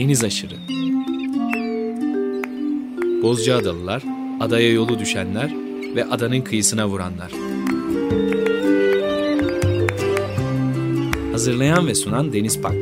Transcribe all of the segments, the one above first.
Deniz aşırı. Bozcaadalılar, adaya yolu düşenler ve adanın kıyısına vuranlar. Hazırlayan ve sunan Deniz Pak.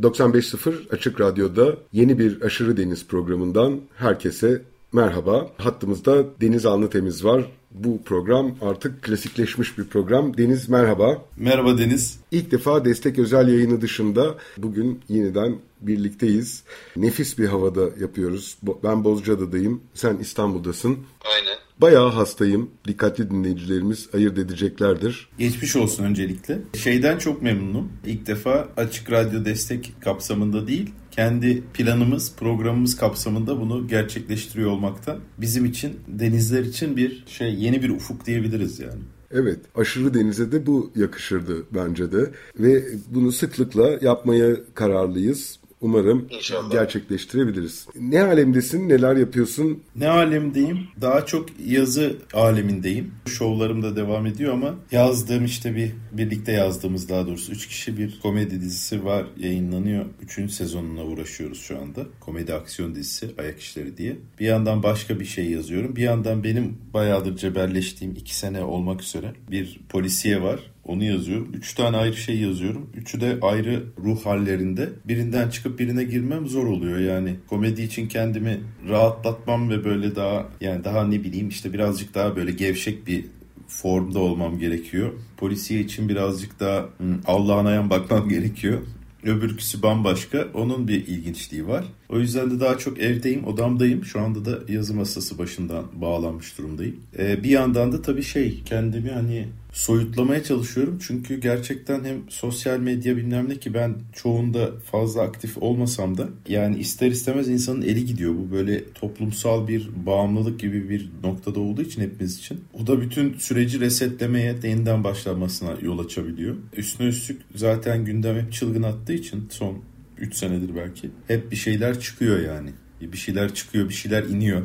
...95.0 Açık Radyo'da yeni bir Aşırı Deniz programından herkese merhaba. Hattımızda Deniz Anlıtemiz var. Bu program artık klasikleşmiş bir program. Deniz merhaba. Merhaba Deniz. İlk defa destek özel yayını dışında bugün yeniden birlikteyiz. Nefis bir havada yapıyoruz. Ben Bozcaada'dayım, sen İstanbul'dasın. Aynen. Bayağı hastayım. Dikkatli dinleyicilerimiz ayırt edeceklerdir. Geçmiş olsun öncelikle. Şeyden çok memnunum. İlk defa Açık Radyo destek kapsamında değil, kendi planımız, programımız kapsamında bunu gerçekleştiriyor olmaktan bizim için, denizler için bir şey, yeni bir ufuk diyebiliriz yani. Evet, aşırı denize de bu yakışırdı bence de ve bunu sıklıkla yapmaya kararlıyız. Umarım İnşallah. gerçekleştirebiliriz. Ne alemdesin, neler yapıyorsun? Ne alemdeyim? Daha çok yazı alemindeyim. Şovlarım da devam ediyor ama yazdığım işte bir birlikte yazdığımız daha doğrusu 3 kişi bir komedi dizisi var yayınlanıyor. 3. sezonuna uğraşıyoruz şu anda. Komedi aksiyon dizisi Ayak İşleri diye. Bir yandan başka bir şey yazıyorum. Bir yandan benim bayağıdır cebelleştiğim 2 sene olmak üzere bir polisiye var. Onu yazıyorum. Üç tane ayrı şey yazıyorum. Üçü de ayrı ruh hallerinde. Birinden çıkıp birine girmem zor oluyor yani. Komedi için kendimi rahatlatmam ve böyle daha yani daha ne bileyim işte birazcık daha böyle gevşek bir formda olmam gerekiyor. Polisiye için birazcık daha Allah'ın ayan bakmam gerekiyor. Öbürküsü bambaşka. Onun bir ilginçliği var. O yüzden de daha çok evdeyim, odamdayım. Şu anda da yazı masası başından bağlanmış durumdayım. Ee, bir yandan da tabii şey kendimi hani soyutlamaya çalışıyorum. Çünkü gerçekten hem sosyal medya bilmem ne ki ben çoğunda fazla aktif olmasam da yani ister istemez insanın eli gidiyor. Bu böyle toplumsal bir bağımlılık gibi bir noktada olduğu için hepimiz için. O da bütün süreci resetlemeye, yeniden başlanmasına yol açabiliyor. Üstüne üstlük zaten gündem hep çılgın attığı için son 3 senedir belki hep bir şeyler çıkıyor yani bir şeyler çıkıyor, bir şeyler iniyor.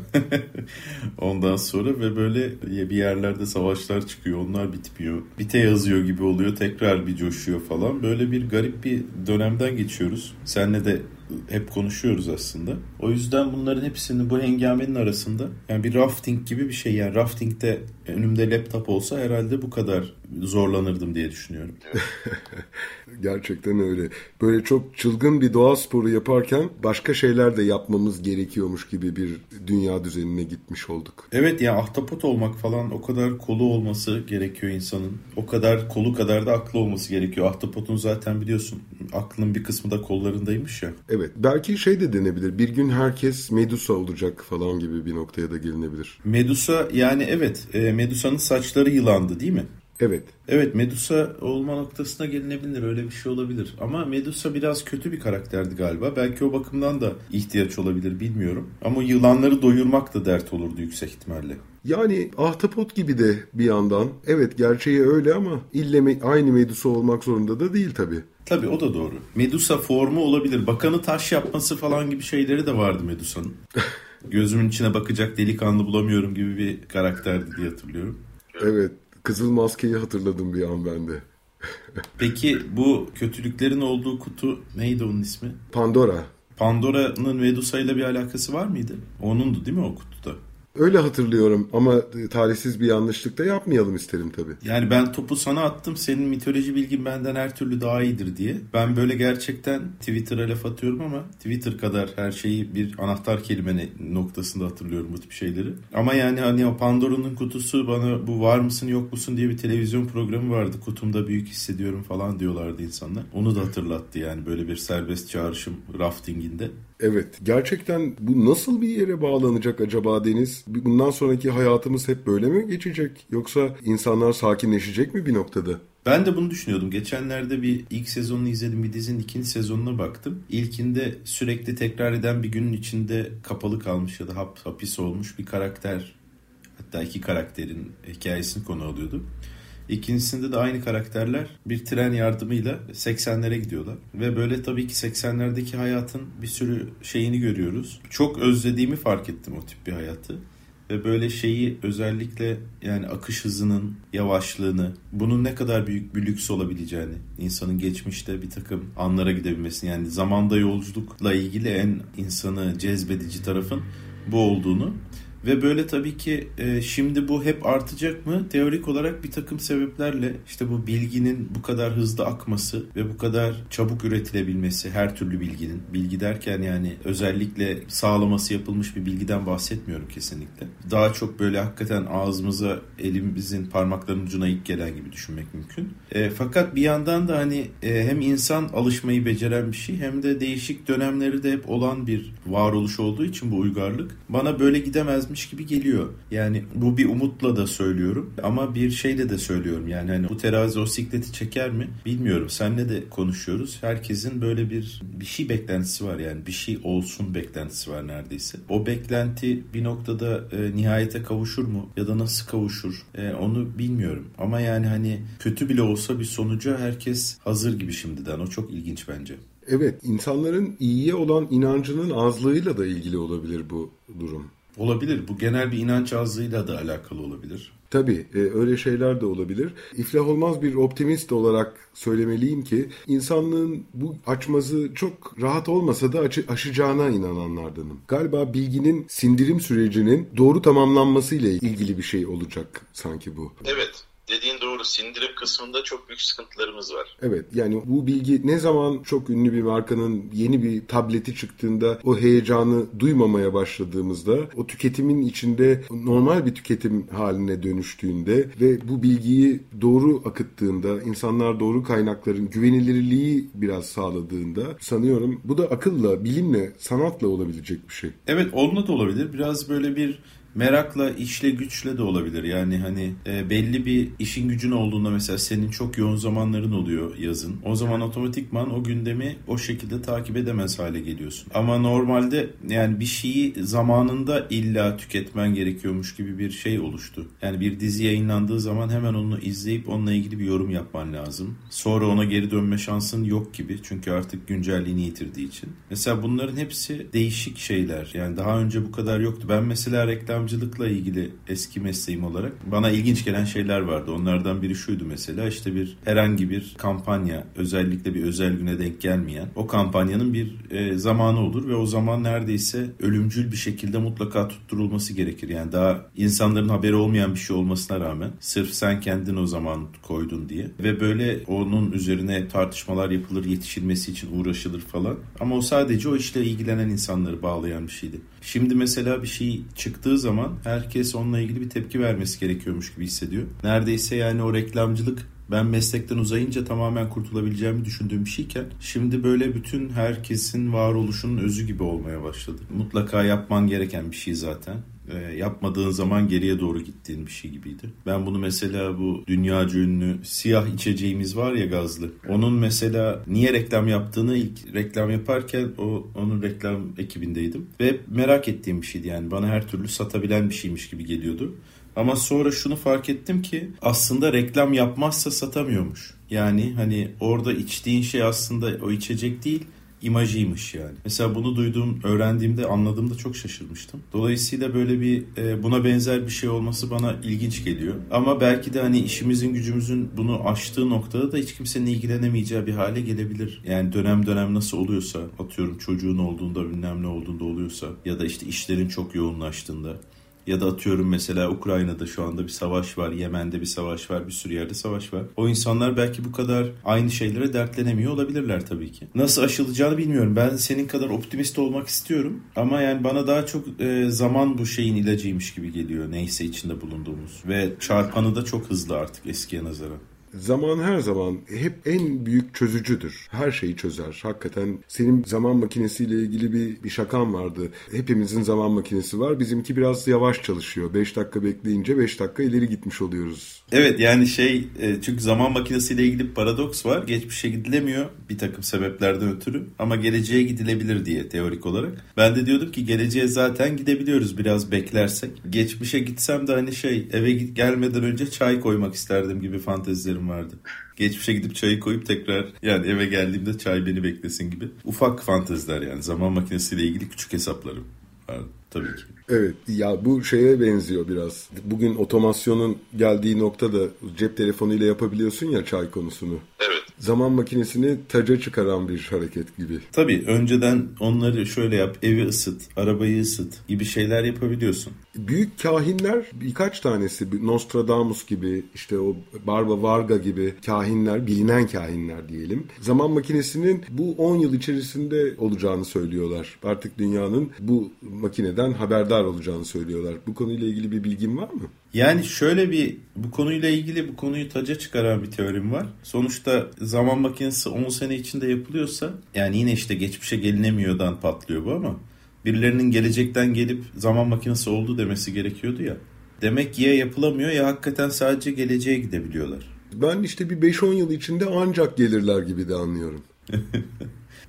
Ondan sonra ve böyle bir yerlerde savaşlar çıkıyor, onlar bitmiyor. Bite yazıyor gibi oluyor, tekrar bir coşuyor falan. Böyle bir garip bir dönemden geçiyoruz. Senle de hep konuşuyoruz aslında. O yüzden bunların hepsini bu hengamenin arasında yani bir rafting gibi bir şey yani raftingde önümde laptop olsa herhalde bu kadar zorlanırdım diye düşünüyorum. Gerçekten öyle. Böyle çok çılgın bir doğa sporu yaparken başka şeyler de yapmamız gerekiyormuş gibi bir dünya düzenine gitmiş olduk. Evet ya ahtapot olmak falan o kadar kolu olması gerekiyor insanın. O kadar kolu kadar da aklı olması gerekiyor. Ahtapotun zaten biliyorsun aklının bir kısmı da kollarındaymış ya. Evet belki şey de denebilir. Bir gün herkes Medusa olacak falan gibi bir noktaya da gelinebilir. Medusa yani evet e, Medusa'nın saçları yılandı değil mi? Evet. Evet Medusa olma noktasına gelinebilir öyle bir şey olabilir. Ama Medusa biraz kötü bir karakterdi galiba. Belki o bakımdan da ihtiyaç olabilir bilmiyorum. Ama yılanları doyurmak da dert olurdu yüksek ihtimalle. Yani ahtapot gibi de bir yandan. Evet gerçeği öyle ama ille aynı Medusa olmak zorunda da değil tabii. Tabii o da doğru. Medusa formu olabilir. Bakanı taş yapması falan gibi şeyleri de vardı Medusa'nın. Gözümün içine bakacak delikanlı bulamıyorum gibi bir karakterdi diye hatırlıyorum. Evet. Kızıl maskeyi hatırladım bir an ben de. Peki bu kötülüklerin olduğu kutu neydi onun ismi? Pandora. Pandora'nın Medusa ile bir alakası var mıydı? Onundu değil mi o kutuda? Öyle hatırlıyorum ama talihsiz bir yanlışlık da yapmayalım isterim tabii. Yani ben topu sana attım senin mitoloji bilgin benden her türlü daha iyidir diye. Ben böyle gerçekten Twitter'a laf atıyorum ama Twitter kadar her şeyi bir anahtar kelime noktasında hatırlıyorum bu tip şeyleri. Ama yani hani o Pandora'nın kutusu bana bu var mısın yok musun diye bir televizyon programı vardı. Kutumda büyük hissediyorum falan diyorlardı insanlar. Onu da hatırlattı yani böyle bir serbest çağrışım raftinginde. Evet. Gerçekten bu nasıl bir yere bağlanacak acaba Deniz? Bundan sonraki hayatımız hep böyle mi geçecek? Yoksa insanlar sakinleşecek mi bir noktada? Ben de bunu düşünüyordum. Geçenlerde bir ilk sezonunu izledim. Bir dizinin ikinci sezonuna baktım. İlkinde sürekli tekrar eden bir günün içinde kapalı kalmış ya da hap, hapis olmuş bir karakter. Hatta iki karakterin hikayesini konu alıyordu. İkincisinde de aynı karakterler bir tren yardımıyla 80'lere gidiyorlar. Ve böyle tabii ki 80'lerdeki hayatın bir sürü şeyini görüyoruz. Çok özlediğimi fark ettim o tip bir hayatı. ve böyle şeyi özellikle yani akış hızının yavaşlığını bunun ne kadar büyük bir lüks olabileceğini insanın geçmişte bir takım anlara gidebilmesini yani zamanda yolculukla ilgili en insanı cezbedici tarafın bu olduğunu ve böyle tabii ki e, şimdi bu hep artacak mı? Teorik olarak bir takım sebeplerle işte bu bilginin bu kadar hızlı akması ve bu kadar çabuk üretilebilmesi her türlü bilginin. Bilgi derken yani özellikle sağlaması yapılmış bir bilgiden bahsetmiyorum kesinlikle. Daha çok böyle hakikaten ağzımıza elimizin parmaklarının ucuna ilk gelen gibi düşünmek mümkün. E, fakat bir yandan da hani e, hem insan alışmayı beceren bir şey hem de değişik dönemleri de hep olan bir varoluş olduğu için bu uygarlık bana böyle gidemez yazmış gibi geliyor. Yani bu bir umutla da söylüyorum ama bir şeyle de söylüyorum. Yani hani bu terazi o sikleti çeker mi bilmiyorum. Senle de konuşuyoruz. Herkesin böyle bir bir şey beklentisi var yani bir şey olsun beklentisi var neredeyse. O beklenti bir noktada e, nihayete kavuşur mu ya da nasıl kavuşur e, onu bilmiyorum. Ama yani hani kötü bile olsa bir sonuca herkes hazır gibi şimdiden. O çok ilginç bence. Evet, insanların iyiye olan inancının azlığıyla da ilgili olabilir bu durum. Olabilir. Bu genel bir inanç azlığıyla da alakalı olabilir. Tabii e, öyle şeyler de olabilir. İflah olmaz bir optimist olarak söylemeliyim ki insanlığın bu açmazı çok rahat olmasa da aşı, aşacağına inananlardanım. Galiba bilginin sindirim sürecinin doğru tamamlanmasıyla ilgili bir şey olacak sanki bu. Evet doğru sindirim kısmında çok büyük sıkıntılarımız var. Evet yani bu bilgi ne zaman çok ünlü bir markanın yeni bir tableti çıktığında o heyecanı duymamaya başladığımızda o tüketimin içinde normal bir tüketim haline dönüştüğünde ve bu bilgiyi doğru akıttığında insanlar doğru kaynakların güvenilirliği biraz sağladığında sanıyorum bu da akılla, bilimle, sanatla olabilecek bir şey. Evet onunla da olabilir. Biraz böyle bir merakla, işle, güçle de olabilir. Yani hani e, belli bir işin gücün olduğunda mesela senin çok yoğun zamanların oluyor yazın. O zaman otomatikman o gündemi o şekilde takip edemez hale geliyorsun. Ama normalde yani bir şeyi zamanında illa tüketmen gerekiyormuş gibi bir şey oluştu. Yani bir dizi yayınlandığı zaman hemen onu izleyip onunla ilgili bir yorum yapman lazım. Sonra ona geri dönme şansın yok gibi. Çünkü artık güncelliğini yitirdiği için. Mesela bunların hepsi değişik şeyler. Yani daha önce bu kadar yoktu. Ben mesela reklam reklamcılıkla ilgili eski mesleğim olarak bana ilginç gelen şeyler vardı. Onlardan biri şuydu mesela işte bir herhangi bir kampanya özellikle bir özel güne denk gelmeyen o kampanyanın bir e, zamanı olur ve o zaman neredeyse ölümcül bir şekilde mutlaka tutturulması gerekir. Yani daha insanların haberi olmayan bir şey olmasına rağmen sırf sen kendin o zaman koydun diye ve böyle onun üzerine tartışmalar yapılır yetişilmesi için uğraşılır falan. Ama o sadece o işle ilgilenen insanları bağlayan bir şeydi. Şimdi mesela bir şey çıktığı zaman herkes onunla ilgili bir tepki vermesi gerekiyormuş gibi hissediyor. Neredeyse yani o reklamcılık ben meslekten uzayınca tamamen kurtulabileceğimi düşündüğüm bir şeyken şimdi böyle bütün herkesin varoluşunun özü gibi olmaya başladı. Mutlaka yapman gereken bir şey zaten e, yapmadığın zaman geriye doğru gittiğin bir şey gibiydi. Ben bunu mesela bu dünyaca ünlü siyah içeceğimiz var ya gazlı. Onun mesela niye reklam yaptığını ilk reklam yaparken o onun reklam ekibindeydim. Ve merak ettiğim bir şeydi yani bana her türlü satabilen bir şeymiş gibi geliyordu. Ama sonra şunu fark ettim ki aslında reklam yapmazsa satamıyormuş. Yani hani orada içtiğin şey aslında o içecek değil imajıymış yani. Mesela bunu duyduğum, öğrendiğimde, anladığımda çok şaşırmıştım. Dolayısıyla böyle bir e, buna benzer bir şey olması bana ilginç geliyor. Ama belki de hani işimizin gücümüzün bunu aştığı noktada da hiç kimsenin ilgilenemeyeceği bir hale gelebilir. Yani dönem dönem nasıl oluyorsa, atıyorum çocuğun olduğunda, bilmem ne olduğunda oluyorsa ya da işte işlerin çok yoğunlaştığında ya da atıyorum mesela Ukrayna'da şu anda bir savaş var, Yemen'de bir savaş var, bir sürü yerde savaş var. O insanlar belki bu kadar aynı şeylere dertlenemiyor olabilirler tabii ki. Nasıl aşılacağını bilmiyorum. Ben senin kadar optimist olmak istiyorum ama yani bana daha çok e, zaman bu şeyin ilacıymış gibi geliyor neyse içinde bulunduğumuz. Ve çarpanı da çok hızlı artık eskiye nazaran. Zaman her zaman hep en büyük çözücüdür. Her şeyi çözer. Hakikaten senin zaman makinesiyle ilgili bir, bir şakan vardı. Hepimizin zaman makinesi var. Bizimki biraz yavaş çalışıyor. 5 dakika bekleyince 5 dakika ileri gitmiş oluyoruz. Evet yani şey e, çünkü zaman makinesiyle ilgili paradoks var. Geçmişe gidilemiyor bir takım sebeplerden ötürü ama geleceğe gidilebilir diye teorik olarak. Ben de diyordum ki geleceğe zaten gidebiliyoruz biraz beklersek. Geçmişe gitsem de hani şey eve gelmeden önce çay koymak isterdim gibi fantezilerim vardı. Geçmişe gidip çayı koyup tekrar yani eve geldiğimde çay beni beklesin gibi. Ufak fanteziler yani zaman makinesiyle ilgili küçük hesaplarım. Pardon, tabii ki. Evet ya bu şeye benziyor biraz. Bugün otomasyonun geldiği noktada cep telefonuyla yapabiliyorsun ya çay konusunu. Evet. Zaman makinesini taca çıkaran bir hareket gibi. Tabii önceden onları şöyle yap, evi ısıt, arabayı ısıt gibi şeyler yapabiliyorsun. Büyük kahinler birkaç tanesi Nostradamus gibi işte o Barba Varga gibi kahinler bilinen kahinler diyelim. Zaman makinesinin bu 10 yıl içerisinde olacağını söylüyorlar. Artık dünyanın bu makineden haberdar olacağını söylüyorlar. Bu konuyla ilgili bir bilgin var mı? Yani şöyle bir bu konuyla ilgili bu konuyu taca çıkaran bir teorim var. Sonuçta zaman makinesi 10 sene içinde yapılıyorsa yani yine işte geçmişe gelinemiyordan patlıyor bu ama birilerinin gelecekten gelip zaman makinesi oldu demesi gerekiyordu ya. Demek ya yapılamıyor ya hakikaten sadece geleceğe gidebiliyorlar. Ben işte bir 5-10 yıl içinde ancak gelirler gibi de anlıyorum.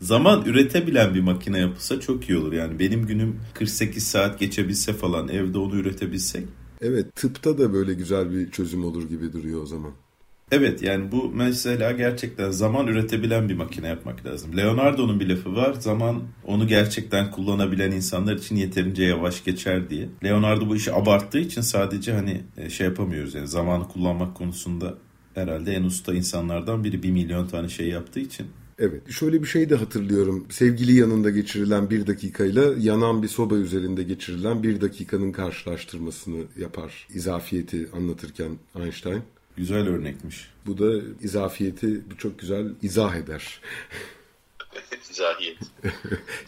Zaman üretebilen bir makine yapılsa çok iyi olur. Yani benim günüm 48 saat geçebilse falan evde onu üretebilsek. Evet tıpta da böyle güzel bir çözüm olur gibi duruyor o zaman. Evet yani bu mesela gerçekten zaman üretebilen bir makine yapmak lazım. Leonardo'nun bir lafı var. Zaman onu gerçekten kullanabilen insanlar için yeterince yavaş geçer diye. Leonardo bu işi abarttığı için sadece hani e, şey yapamıyoruz yani zamanı kullanmak konusunda herhalde en usta insanlardan biri. Bir milyon tane şey yaptığı için. Evet şöyle bir şey de hatırlıyorum. Sevgili yanında geçirilen bir dakikayla yanan bir soba üzerinde geçirilen bir dakikanın karşılaştırmasını yapar. İzafiyeti anlatırken Einstein. Güzel örnekmiş. Bu da izafiyeti çok güzel izah eder. İzahiyet.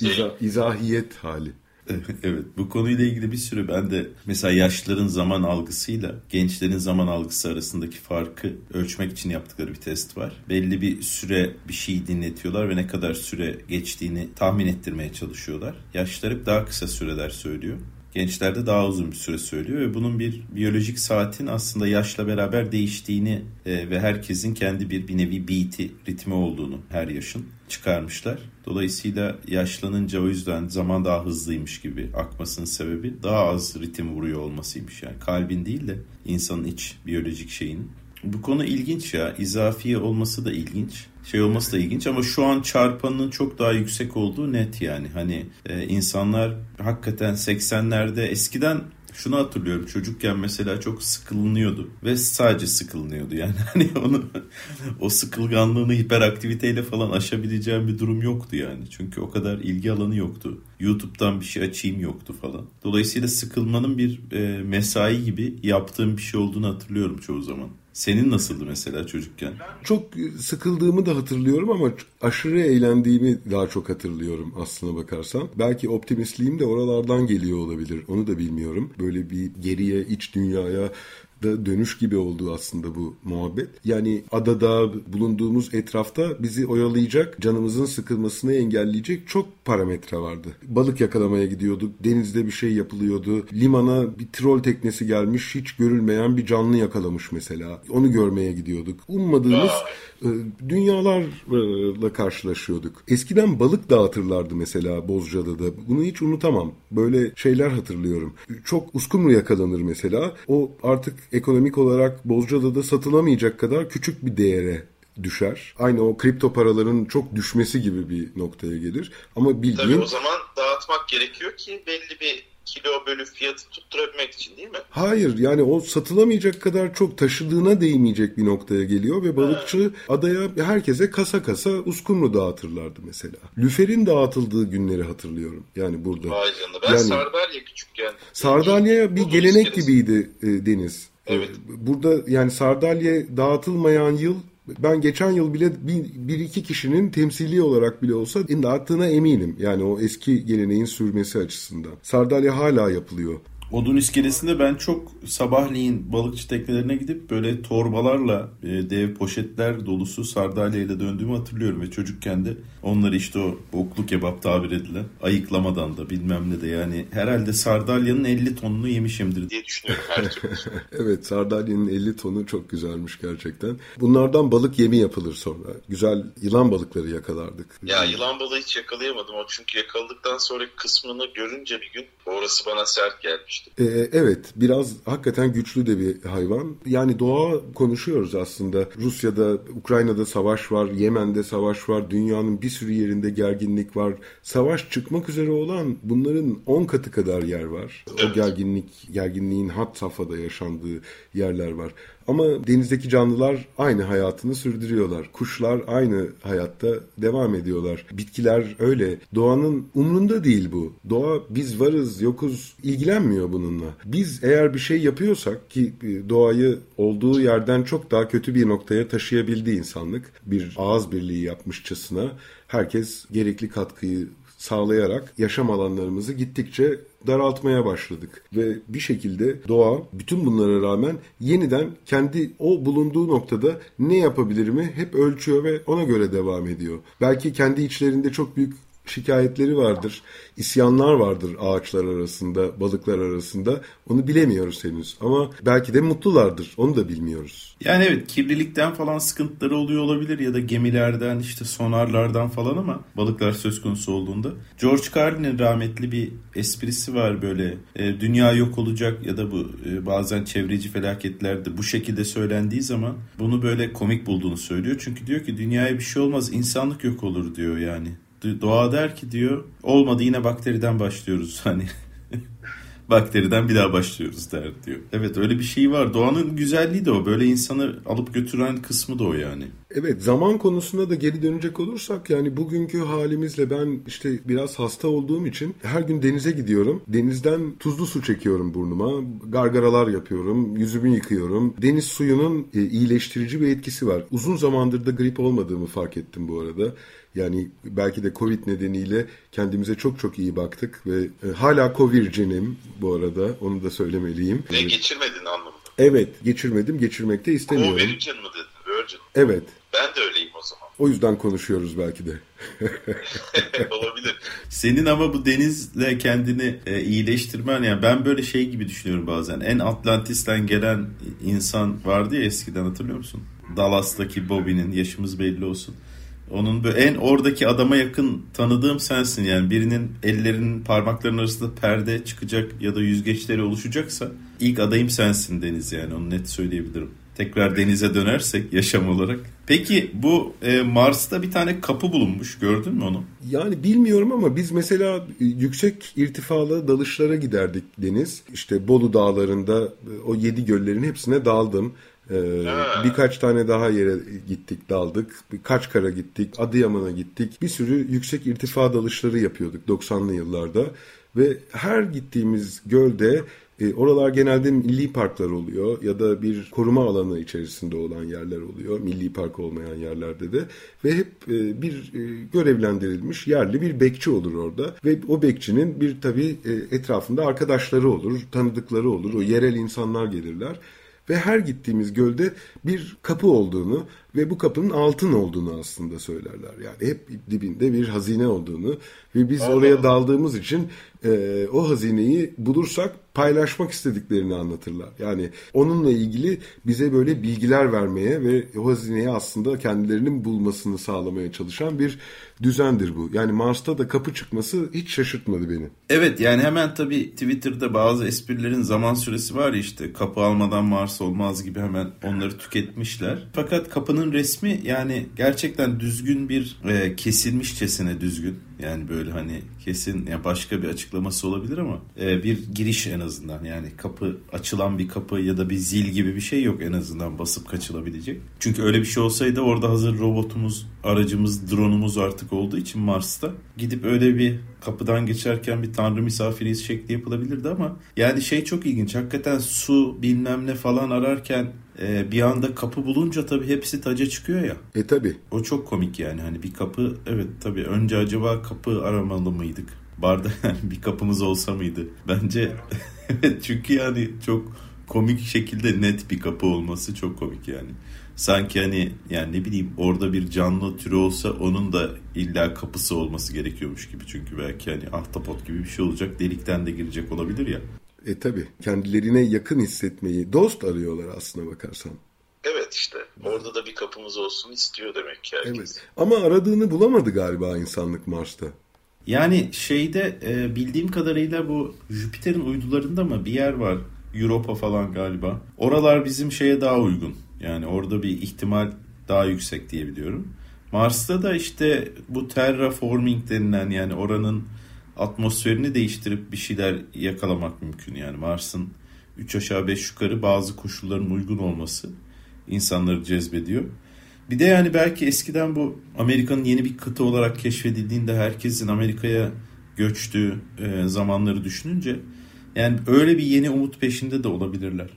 İza, izahiyet hali. evet bu konuyla ilgili bir sürü ben de mesela yaşlıların zaman algısıyla gençlerin zaman algısı arasındaki farkı ölçmek için yaptıkları bir test var. Belli bir süre bir şey dinletiyorlar ve ne kadar süre geçtiğini tahmin ettirmeye çalışıyorlar. Yaşlılar hep daha kısa süreler söylüyor. Gençlerde daha uzun bir süre söylüyor ve bunun bir biyolojik saatin aslında yaşla beraber değiştiğini e, ve herkesin kendi bir bir nevi beat'i, ritmi olduğunu her yaşın çıkarmışlar. Dolayısıyla yaşlanınca o yüzden zaman daha hızlıymış gibi akmasının sebebi daha az ritim vuruyor olmasıymış. Yani kalbin değil de insanın iç biyolojik şeyinin. Bu konu ilginç ya. İzafiye olması da ilginç. Şey olması da ilginç ama şu an çarpanının çok daha yüksek olduğu net yani. Hani e, insanlar hakikaten 80'lerde eskiden şunu hatırlıyorum çocukken mesela çok sıkılınıyordu ve sadece sıkılınıyordu yani hani onu o sıkılganlığını hiperaktiviteyle falan aşabileceğim bir durum yoktu yani çünkü o kadar ilgi alanı yoktu YouTube'dan bir şey açayım yoktu falan dolayısıyla sıkılmanın bir e, mesai gibi yaptığım bir şey olduğunu hatırlıyorum çoğu zaman. Senin nasıldı mesela çocukken? Çok sıkıldığımı da hatırlıyorum ama aşırı eğlendiğimi daha çok hatırlıyorum aslına bakarsan. Belki optimistliğim de oralardan geliyor olabilir. Onu da bilmiyorum. Böyle bir geriye, iç dünyaya da dönüş gibi oldu aslında bu muhabbet. Yani adada bulunduğumuz etrafta bizi oyalayacak, canımızın sıkılmasını engelleyecek çok parametre vardı. Balık yakalamaya gidiyorduk, denizde bir şey yapılıyordu. Limana bir trol teknesi gelmiş, hiç görülmeyen bir canlı yakalamış mesela. Onu görmeye gidiyorduk. Ummadığımız e, dünyalarla karşılaşıyorduk. Eskiden balık dağıtırlardı mesela Bozcaada'da. Bunu hiç unutamam. Böyle şeyler hatırlıyorum. Çok uskumru yakalanır mesela. O artık ekonomik olarak Bozcaada'da satılamayacak kadar küçük bir değere düşer. Aynı o kripto paraların çok düşmesi gibi bir noktaya gelir. Ama bildiğin... Tabii o zaman dağıtmak gerekiyor ki belli bir kilo bölü fiyatı tutturabilmek için değil mi? Hayır yani o satılamayacak kadar çok taşıdığına değmeyecek bir noktaya geliyor ve balıkçı adaya herkese kasa kasa uskumru dağıtırlardı mesela. Lüferin dağıtıldığı günleri hatırlıyorum yani burada. Vay canına ben Yani- Sardalya küçükken. Sardalya bir gelenek isteriz. gibiydi e, Deniz. E, Evet. Burada yani Sardalya dağıtılmayan yıl ben geçen yıl bile bir, bir iki kişinin temsili olarak bile olsa dağıttığına eminim. Yani o eski geleneğin sürmesi açısından. Sardalya hala yapılıyor. Odun iskelesinde ben çok sabahleyin balıkçı teknelerine gidip böyle torbalarla e, dev poşetler dolusu sardalyayla döndüğümü hatırlıyorum ve çocukken de onları işte o oklu kebap tabir edilen ayıklamadan da bilmem ne de yani herhalde sardalyanın 50 tonunu yemişimdir. diye düşünüyorum her türlü. Evet Sardalya'nın 50 tonu çok güzelmiş gerçekten. Bunlardan balık yemi yapılır sonra. Güzel yılan balıkları yakalardık. ya yılan balığı hiç yakalayamadım o çünkü yakaladıktan sonra kısmını görünce bir gün orası bana sert gelmişti. Ee, evet biraz hakikaten güçlü de bir hayvan. Yani doğa konuşuyoruz aslında. Rusya'da, Ukrayna'da savaş var, Yemen'de savaş var, dünyanın bir sürü yerinde gerginlik var. Savaş çıkmak üzere olan bunların 10 katı kadar yer var. O gerginlik, gerginliğin hat safhada yaşandığı yerler var. Ama denizdeki canlılar aynı hayatını sürdürüyorlar. Kuşlar aynı hayatta devam ediyorlar. Bitkiler öyle. Doğanın umrunda değil bu. Doğa biz varız yokuz ilgilenmiyor bununla. Biz eğer bir şey yapıyorsak ki e, doğayı olduğu yerden çok daha kötü bir noktaya taşıyabildi insanlık. Bir ağız birliği yapmışçasına herkes gerekli katkıyı sağlayarak yaşam alanlarımızı gittikçe daraltmaya başladık. Ve bir şekilde doğa bütün bunlara rağmen yeniden kendi o bulunduğu noktada ne yapabilirimi hep ölçüyor ve ona göre devam ediyor. Belki kendi içlerinde çok büyük şikayetleri vardır, isyanlar vardır ağaçlar arasında, balıklar arasında. Onu bilemiyoruz henüz ama belki de mutlulardır. Onu da bilmiyoruz. Yani evet kirlilikten falan sıkıntıları oluyor olabilir ya da gemilerden işte sonarlardan falan ama balıklar söz konusu olduğunda. George Carlin'in rahmetli bir esprisi var böyle e, dünya yok olacak ya da bu e, bazen çevreci felaketlerde bu şekilde söylendiği zaman bunu böyle komik bulduğunu söylüyor. Çünkü diyor ki dünyaya bir şey olmaz insanlık yok olur diyor yani. Doğa der ki diyor olmadı yine bakteriden başlıyoruz hani. bakteriden bir daha başlıyoruz der diyor. Evet öyle bir şey var. Doğanın güzelliği de o. Böyle insanı alıp götüren kısmı da o yani. Evet zaman konusunda da geri dönecek olursak yani bugünkü halimizle ben işte biraz hasta olduğum için her gün denize gidiyorum. Denizden tuzlu su çekiyorum burnuma. Gargaralar yapıyorum. Yüzümü yıkıyorum. Deniz suyunun e, iyileştirici bir etkisi var. Uzun zamandır da grip olmadığımı fark ettim bu arada. Yani belki de Covid nedeniyle kendimize çok çok iyi baktık ve e, hala Covid'cinim bu arada onu da söylemeliyim. Ne geçirmedin anlamında? Evet geçirmedim geçirmek de istemiyorum. Virgin mi dedin? Virgin. Evet. Ben de öyleyim o zaman. O yüzden konuşuyoruz belki de. Olabilir. Senin ama bu denizle kendini e, iyileştirmen yani ben böyle şey gibi düşünüyorum bazen. En Atlantis'ten gelen insan vardı ya eskiden hatırlıyor musun? Dallas'taki Bobby'nin yaşımız belli olsun. Onun böyle en oradaki adama yakın tanıdığım sensin yani birinin ellerinin parmaklarının arasında perde çıkacak ya da yüzgeçleri oluşacaksa ilk adayım sensin Deniz yani onu net söyleyebilirim. Tekrar denize dönersek yaşam olarak. Peki bu e, Mars'ta bir tane kapı bulunmuş gördün mü onu? Yani bilmiyorum ama biz mesela yüksek irtifalı dalışlara giderdik Deniz. İşte Bolu dağlarında e, o yedi göllerin hepsine daldım. Ee, birkaç tane daha yere gittik daldık. Birkaç kara gittik. Adıyaman'a gittik. Bir sürü yüksek irtifa dalışları yapıyorduk 90'lı yıllarda. Ve her gittiğimiz gölde e, oralar genelde milli parklar oluyor ya da bir koruma alanı içerisinde olan yerler oluyor. Milli park olmayan yerlerde de ve hep e, bir e, görevlendirilmiş yerli bir bekçi olur orada ve o bekçinin bir tabii e, etrafında arkadaşları olur, tanıdıkları olur. O yerel insanlar gelirler ve her gittiğimiz gölde bir kapı olduğunu ve bu kapının altın olduğunu aslında söylerler. Yani hep dibinde bir hazine olduğunu ve biz Allah oraya daldığımız için e, o hazineyi bulursak paylaşmak istediklerini anlatırlar. Yani onunla ilgili bize böyle bilgiler vermeye ve o hazineyi aslında kendilerinin bulmasını sağlamaya çalışan bir düzendir bu. Yani Mars'ta da kapı çıkması hiç şaşırtmadı beni. Evet yani hemen tabii Twitter'da bazı esprilerin zaman süresi var işte kapı almadan Mars olmaz gibi hemen onları tüketmişler. Fakat kapının resmi yani gerçekten düzgün bir e, kesilmişçesine düzgün. Yani böyle hani kesin ya başka bir açıklaması olabilir ama e, bir giriş en azından yani kapı açılan bir kapı ya da bir zil gibi bir şey yok en azından basıp kaçılabilecek. Çünkü öyle bir şey olsaydı orada hazır robotumuz, aracımız, drone'umuz artık olduğu için Mars'ta gidip öyle bir kapıdan geçerken bir tanrı misafiriyiz şekli yapılabilirdi ama yani şey çok ilginç hakikaten su bilmem ne falan ararken e, bir anda kapı bulunca tabii hepsi taca çıkıyor ya. E tabi. O çok komik yani hani bir kapı evet tabii önce acaba kapı aramalı mıydık? Barda yani bir kapımız olsa mıydı? Bence çünkü yani çok komik şekilde net bir kapı olması çok komik yani. Sanki hani yani ne bileyim orada bir canlı türü olsa onun da illa kapısı olması gerekiyormuş gibi. Çünkü belki hani ahtapot gibi bir şey olacak delikten de girecek olabilir ya. E tabi kendilerine yakın hissetmeyi dost arıyorlar aslına bakarsan. Evet işte orada da bir kapımız olsun istiyor demek ki herkes. Evet ama aradığını bulamadı galiba insanlık Mars'ta. Yani şeyde e, bildiğim kadarıyla bu Jüpiter'in uydularında mı bir yer var. Europa falan galiba. Oralar bizim şeye daha uygun. Yani orada bir ihtimal daha yüksek diye biliyorum. Mars'ta da işte bu terraforming denilen yani oranın atmosferini değiştirip bir şeyler yakalamak mümkün. Yani Mars'ın 3 aşağı 5 yukarı bazı koşulların uygun olması insanları cezbediyor. Bir de yani belki eskiden bu Amerika'nın yeni bir kıta olarak keşfedildiğinde herkesin Amerika'ya göçtüğü e, zamanları düşününce yani öyle bir yeni umut peşinde de olabilirler.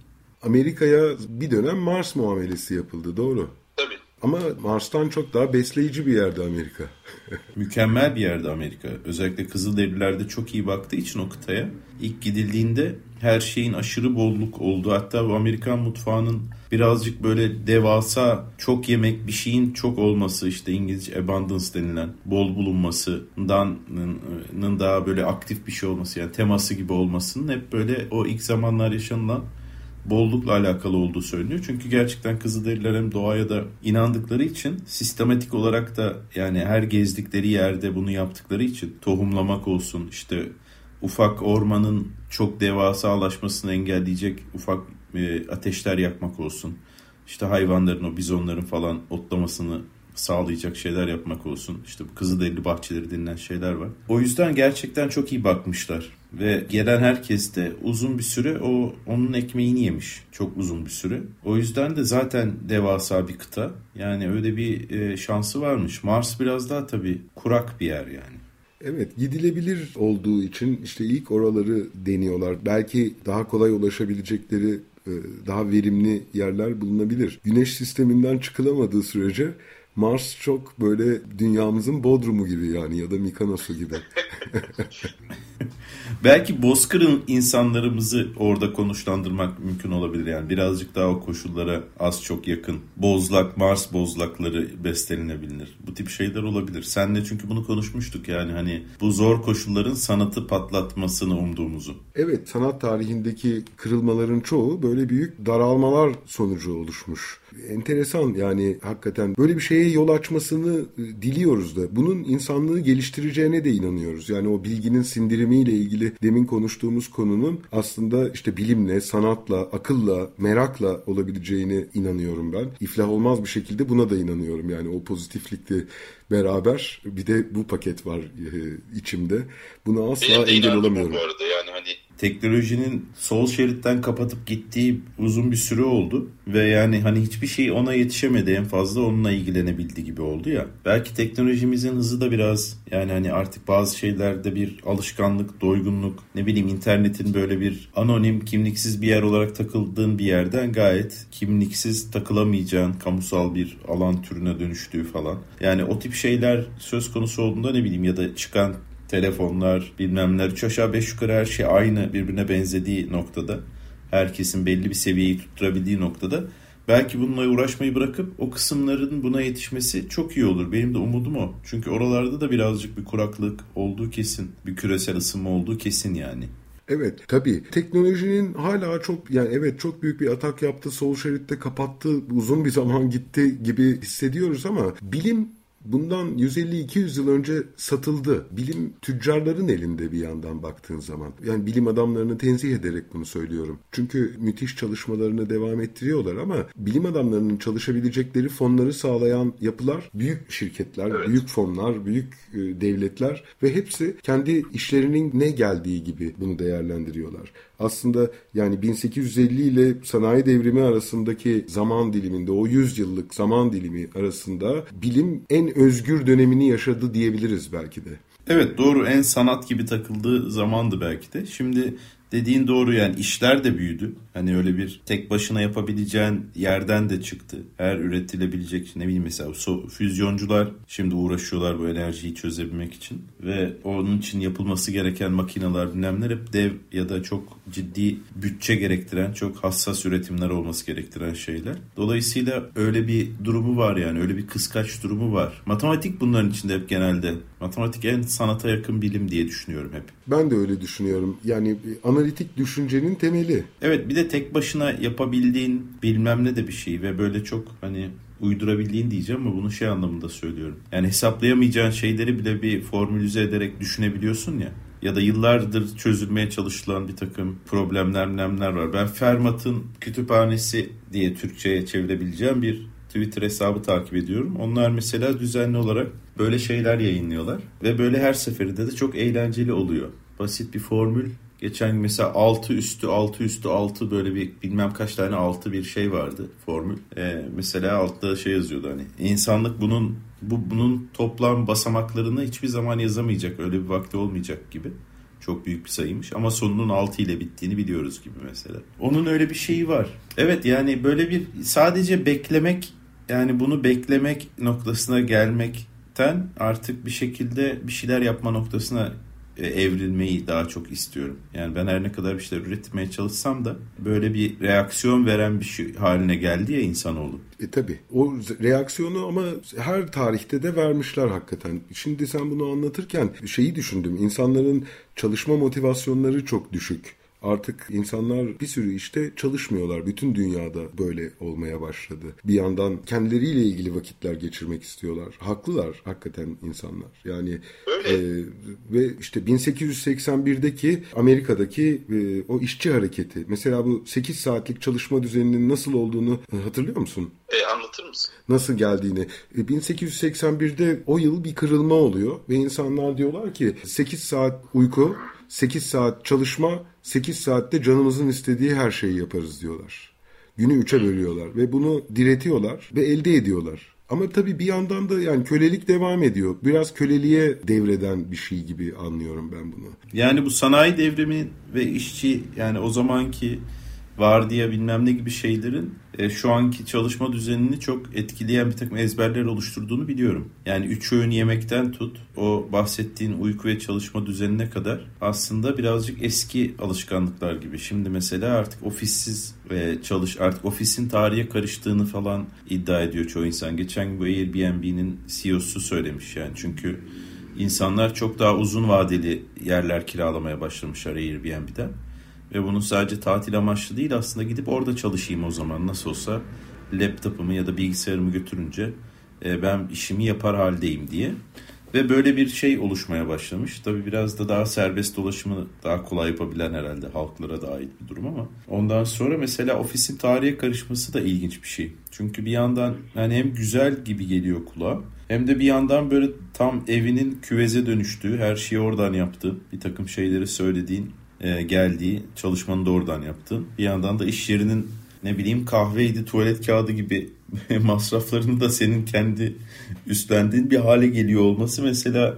Amerika'ya bir dönem Mars muamelesi yapıldı doğru. Tabii. Ama Mars'tan çok daha besleyici bir yerde Amerika. Mükemmel bir yerde Amerika. Özellikle Kızılderililerde çok iyi baktığı için o kıtaya. İlk gidildiğinde her şeyin aşırı bolluk olduğu hatta bu Amerikan mutfağının birazcık böyle devasa çok yemek bir şeyin çok olması işte İngilizce abundance denilen bol bulunmasından daha böyle aktif bir şey olması yani teması gibi olmasının hep böyle o ilk zamanlar yaşanılan bollukla alakalı olduğu söyleniyor. Çünkü gerçekten Kızılderililer hem doğaya da inandıkları için sistematik olarak da yani her gezdikleri yerde bunu yaptıkları için tohumlamak olsun işte ufak ormanın çok devasalaşmasını engelleyecek ufak e, ateşler yakmak olsun. İşte hayvanların o bizonların falan otlamasını sağlayacak şeyler yapmak olsun. İşte bu Kızılderili bahçeleri denilen şeyler var. O yüzden gerçekten çok iyi bakmışlar. Ve gelen herkes de uzun bir süre o onun ekmeğini yemiş. Çok uzun bir süre. O yüzden de zaten devasa bir kıta. Yani öyle bir e, şansı varmış. Mars biraz daha tabii kurak bir yer yani. Evet gidilebilir olduğu için işte ilk oraları deniyorlar. Belki daha kolay ulaşabilecekleri e, daha verimli yerler bulunabilir. Güneş sisteminden çıkılamadığı sürece Mars çok böyle dünyamızın Bodrum'u gibi yani ya da Mikonos'u gibi. Belki Bozkır'ın insanlarımızı orada konuşlandırmak mümkün olabilir. Yani birazcık daha o koşullara az çok yakın. Bozlak, Mars bozlakları bestelenebilir. Bu tip şeyler olabilir. Senle çünkü bunu konuşmuştuk yani hani bu zor koşulların sanatı patlatmasını umduğumuzu. Evet sanat tarihindeki kırılmaların çoğu böyle büyük daralmalar sonucu oluşmuş enteresan yani hakikaten böyle bir şeye yol açmasını diliyoruz da bunun insanlığı geliştireceğine de inanıyoruz. Yani o bilginin sindirimiyle ilgili demin konuştuğumuz konunun aslında işte bilimle, sanatla, akılla, merakla olabileceğine inanıyorum ben. İflah olmaz bir şekilde buna da inanıyorum. Yani o pozitiflikle beraber bir de bu paket var e, içimde. Buna asla engel olamıyorum. Bu arada yani hani teknolojinin sol şeritten kapatıp gittiği uzun bir süre oldu ve yani hani hiçbir şey ona yetişemedi en fazla onunla ilgilenebildi gibi oldu ya. Belki teknolojimizin hızı da biraz yani hani artık bazı şeylerde bir alışkanlık, doygunluk, ne bileyim internetin böyle bir anonim, kimliksiz bir yer olarak takıldığın bir yerden gayet kimliksiz takılamayacağın kamusal bir alan türüne dönüştüğü falan. Yani o tip şeyler söz konusu olduğunda ne bileyim ya da çıkan telefonlar, bilmemler, üç aşağı beş yukarı her şey aynı birbirine benzediği noktada, herkesin belli bir seviyeyi tutturabildiği noktada belki bununla uğraşmayı bırakıp o kısımların buna yetişmesi çok iyi olur. Benim de umudum o. Çünkü oralarda da birazcık bir kuraklık olduğu kesin. Bir küresel ısınma olduğu kesin yani. Evet tabii teknolojinin hala çok yani evet çok büyük bir atak yaptı sol şeritte kapattı uzun bir zaman gitti gibi hissediyoruz ama bilim bundan 150-200 yıl önce satıldı. Bilim tüccarların elinde bir yandan baktığın zaman. Yani bilim adamlarını tenzih ederek bunu söylüyorum. Çünkü müthiş çalışmalarını devam ettiriyorlar ama bilim adamlarının çalışabilecekleri fonları sağlayan yapılar büyük şirketler, evet. büyük fonlar, büyük e, devletler ve hepsi kendi işlerinin ne geldiği gibi bunu değerlendiriyorlar aslında yani 1850 ile sanayi devrimi arasındaki zaman diliminde o 100 yıllık zaman dilimi arasında bilim en özgür dönemini yaşadı diyebiliriz belki de. Evet doğru en sanat gibi takıldığı zamandı belki de. Şimdi dediğin doğru yani işler de büyüdü. Hani öyle bir tek başına yapabileceğin yerden de çıktı. Her üretilebilecek ne bileyim mesela so, füzyoncular şimdi uğraşıyorlar bu enerjiyi çözebilmek için. Ve onun için yapılması gereken makineler bilmemler hep dev ya da çok ciddi bütçe gerektiren çok hassas üretimler olması gerektiren şeyler. Dolayısıyla öyle bir durumu var yani öyle bir kıskaç durumu var. Matematik bunların içinde hep genelde. Matematik en sanata yakın bilim diye düşünüyorum hep. Ben de öyle düşünüyorum. Yani analitik düşüncenin temeli. Evet bir de tek başına yapabildiğin bilmem ne de bir şey ve böyle çok hani uydurabildiğin diyeceğim ama bunu şey anlamında söylüyorum. Yani hesaplayamayacağın şeyleri bile bir formülize ederek düşünebiliyorsun ya. Ya da yıllardır çözülmeye çalışılan bir takım problemler, nemler var. Ben Fermat'ın kütüphanesi diye Türkçe'ye çevirebileceğim bir Twitter hesabı takip ediyorum. Onlar mesela düzenli olarak böyle şeyler yayınlıyorlar. Ve böyle her seferinde de çok eğlenceli oluyor. Basit bir formül Geçen mesela 6 üstü 6 üstü 6 böyle bir bilmem kaç tane 6 bir şey vardı formül. Ee, mesela altta şey yazıyordu hani insanlık bunun bu bunun toplam basamaklarını hiçbir zaman yazamayacak. Öyle bir vakti olmayacak gibi. Çok büyük bir sayıymış ama sonunun 6 ile bittiğini biliyoruz gibi mesela. Onun öyle bir şeyi var. Evet yani böyle bir sadece beklemek yani bunu beklemek noktasına gelmekten artık bir şekilde bir şeyler yapma noktasına evrilmeyi daha çok istiyorum. Yani ben her ne kadar bir şeyler üretmeye çalışsam da böyle bir reaksiyon veren bir şey haline geldi ya insanoğlu. E tabi o reaksiyonu ama her tarihte de vermişler hakikaten. Şimdi sen bunu anlatırken şeyi düşündüm. İnsanların çalışma motivasyonları çok düşük. Artık insanlar bir sürü işte çalışmıyorlar. Bütün dünyada böyle olmaya başladı. Bir yandan kendileriyle ilgili vakitler geçirmek istiyorlar. Haklılar hakikaten insanlar. Yani e, ve işte 1881'deki Amerika'daki e, o işçi hareketi. Mesela bu 8 saatlik çalışma düzeninin nasıl olduğunu e, hatırlıyor musun? E, anlatır mısın? Nasıl geldiğini. E, 1881'de o yıl bir kırılma oluyor ve insanlar diyorlar ki 8 saat uyku 8 saat çalışma, 8 saatte canımızın istediği her şeyi yaparız diyorlar. Günü 3'e bölüyorlar ve bunu diretiyorlar ve elde ediyorlar. Ama tabii bir yandan da yani kölelik devam ediyor. Biraz köleliğe devreden bir şey gibi anlıyorum ben bunu. Yani bu sanayi devrimi ve işçi yani o zamanki vardiya bilmem ne gibi şeylerin e, şu anki çalışma düzenini çok etkileyen bir takım ezberler oluşturduğunu biliyorum. Yani üç öğün yemekten tut o bahsettiğin uyku ve çalışma düzenine kadar aslında birazcık eski alışkanlıklar gibi. Şimdi mesela artık ofissiz ve çalış artık ofisin tarihe karıştığını falan iddia ediyor çoğu insan. Geçen gün bu Airbnb'nin CEO'su söylemiş yani çünkü insanlar çok daha uzun vadeli yerler kiralamaya başlamışlar Airbnb'den. Ve bunu sadece tatil amaçlı değil aslında gidip orada çalışayım o zaman nasıl olsa laptopumu ya da bilgisayarımı götürünce e, ben işimi yapar haldeyim diye. Ve böyle bir şey oluşmaya başlamış. Tabi biraz da daha serbest dolaşımı daha kolay yapabilen herhalde halklara da ait bir durum ama. Ondan sonra mesela ofisin tarihe karışması da ilginç bir şey. Çünkü bir yandan yani hem güzel gibi geliyor kulağa hem de bir yandan böyle tam evinin küveze dönüştüğü, her şeyi oradan yaptığı, bir takım şeyleri söylediğin e, geldiği, çalışmanı da oradan yaptın. Bir yandan da iş yerinin ne bileyim kahveydi, tuvalet kağıdı gibi masraflarını da senin kendi üstlendiğin bir hale geliyor olması mesela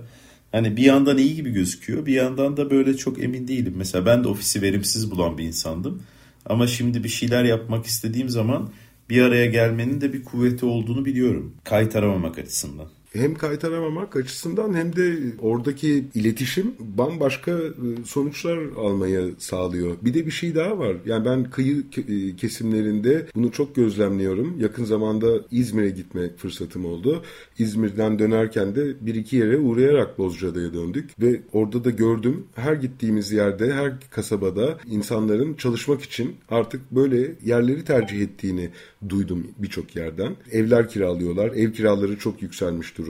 hani bir yandan iyi gibi gözüküyor. Bir yandan da böyle çok emin değilim. Mesela ben de ofisi verimsiz bulan bir insandım. Ama şimdi bir şeyler yapmak istediğim zaman bir araya gelmenin de bir kuvveti olduğunu biliyorum. Kaytaramamak açısından hem kaytaramamak açısından hem de oradaki iletişim bambaşka e, sonuçlar almaya sağlıyor. Bir de bir şey daha var. Yani ben kıyı e, kesimlerinde bunu çok gözlemliyorum. Yakın zamanda İzmir'e gitme fırsatım oldu. İzmir'den dönerken de bir iki yere uğrayarak Bozcaada'ya döndük ve orada da gördüm her gittiğimiz yerde, her kasabada insanların çalışmak için artık böyle yerleri tercih ettiğini duydum birçok yerden. Evler kiralıyorlar. Ev kiraları çok yükselmiş durumda.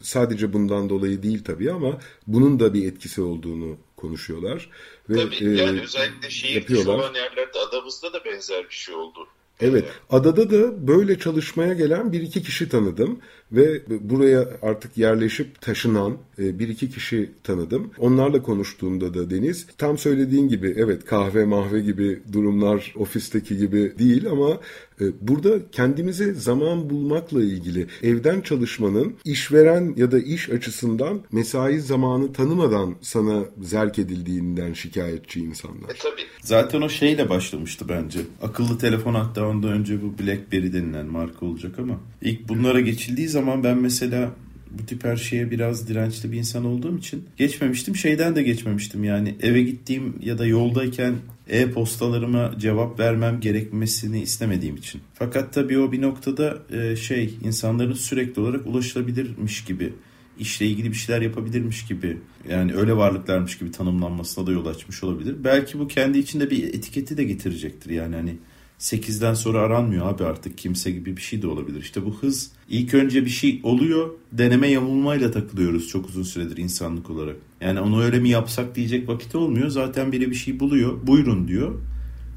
Sadece bundan dolayı değil tabii ama bunun da bir etkisi olduğunu konuşuyorlar. Ve, tabii e, yani özellikle şehir dışı olan yerlerde adamızda da benzer bir şey oldu. Evet, adada da böyle çalışmaya gelen bir iki kişi tanıdım ve buraya artık yerleşip taşınan e, bir iki kişi tanıdım. Onlarla konuştuğumda da Deniz tam söylediğin gibi evet kahve mahve gibi durumlar ofisteki gibi değil ama e, burada kendimize zaman bulmakla ilgili evden çalışmanın işveren ya da iş açısından mesai zamanı tanımadan sana zerk edildiğinden şikayetçi insanlar. E, tabii. Zaten o şeyle başlamıştı bence. Akıllı telefon hatta ondan önce bu BlackBerry denilen marka olacak ama ilk bunlara geçildiği zaman ben mesela bu tip her şeye biraz dirençli bir insan olduğum için geçmemiştim. Şeyden de geçmemiştim yani eve gittiğim ya da yoldayken e-postalarıma cevap vermem gerekmesini istemediğim için. Fakat tabii o bir noktada e, şey insanların sürekli olarak ulaşılabilirmiş gibi işle ilgili bir şeyler yapabilirmiş gibi yani öyle varlıklarmış gibi tanımlanmasına da yol açmış olabilir. Belki bu kendi içinde bir etiketi de getirecektir yani hani 8'den sonra aranmıyor abi artık kimse gibi bir şey de olabilir. İşte bu hız ilk önce bir şey oluyor deneme yamulmayla takılıyoruz çok uzun süredir insanlık olarak. Yani onu öyle mi yapsak diyecek vakit olmuyor. Zaten biri bir şey buluyor buyurun diyor.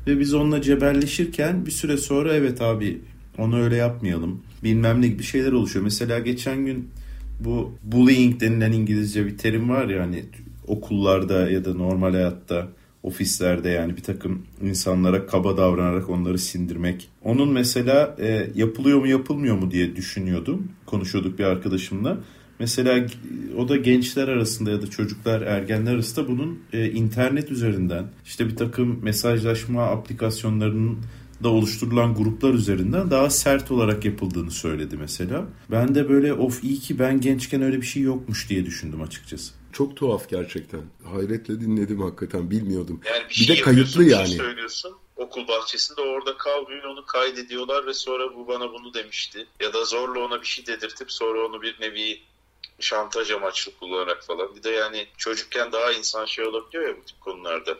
Ve biz onunla cebelleşirken bir süre sonra evet abi onu öyle yapmayalım bilmem ne gibi şeyler oluşuyor. Mesela geçen gün bu bullying denilen İngilizce bir terim var ya hani okullarda ya da normal hayatta ofislerde yani bir takım insanlara kaba davranarak onları sindirmek. Onun mesela e, yapılıyor mu yapılmıyor mu diye düşünüyordum. Konuşuyorduk bir arkadaşımla. Mesela o da gençler arasında ya da çocuklar, ergenler arasında bunun e, internet üzerinden işte bir takım mesajlaşma aplikasyonlarının da oluşturulan gruplar üzerinden daha sert olarak yapıldığını söyledi mesela. Ben de böyle of iyi ki ben gençken öyle bir şey yokmuş diye düşündüm açıkçası. Çok tuhaf gerçekten. Hayretle dinledim hakikaten bilmiyordum. Yani bir, bir şey de kayıtlı bir yani. şey söylüyorsun okul bahçesinde orada kavruyor onu kaydediyorlar ve sonra bu bana bunu demişti. Ya da zorla ona bir şey dedirtip sonra onu bir nevi şantaj amaçlı kullanarak falan. Bir de yani çocukken daha insan şey olabiliyor ya bu tip konularda.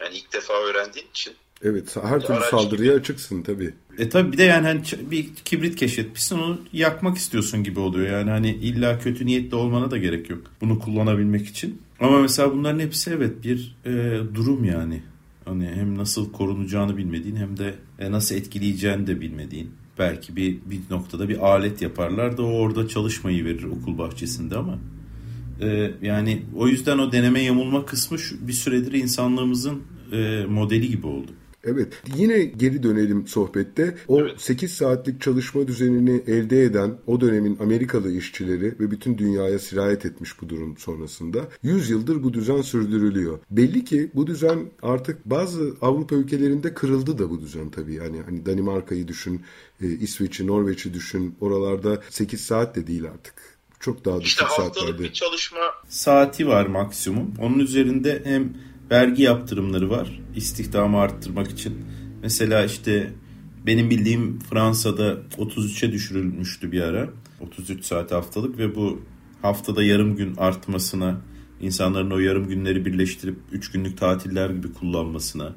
Yani ilk defa öğrendiğin için. Evet her türlü Araç saldırıya gibi. açıksın tabii. E tabi bir de yani hani bir kibrit keşfetmişsin onu yakmak istiyorsun gibi oluyor. Yani hani illa kötü niyetli olmana da gerek yok bunu kullanabilmek için. Ama mesela bunların hepsi evet bir e, durum yani. Hani hem nasıl korunacağını bilmediğin hem de e, nasıl etkileyeceğini de bilmediğin. Belki bir, bir noktada bir alet yaparlar da o orada çalışmayı verir okul bahçesinde ama e, yani o yüzden o deneme yamulma kısmı şu, bir süredir insanlığımızın e, modeli gibi oldu. Evet. Yine geri dönelim sohbette. O Evet. 8 saatlik çalışma düzenini elde eden o dönemin Amerikalı işçileri ve bütün dünyaya sirayet etmiş bu durum sonrasında 100 yıldır bu düzen sürdürülüyor. Belli ki bu düzen artık bazı Avrupa ülkelerinde kırıldı da bu düzen tabii. Yani hani Danimarka'yı düşün, e, İsveç'i, Norveç'i düşün. Oralarda 8 saat de değil artık. Çok daha İşte düşük haftalık saatlerde. bir çalışma saati var maksimum. Onun üzerinde hem vergi yaptırımları var istihdamı arttırmak için. Mesela işte benim bildiğim Fransa'da 33'e düşürülmüştü bir ara. 33 saat haftalık ve bu haftada yarım gün artmasına, insanların o yarım günleri birleştirip 3 günlük tatiller gibi kullanmasına,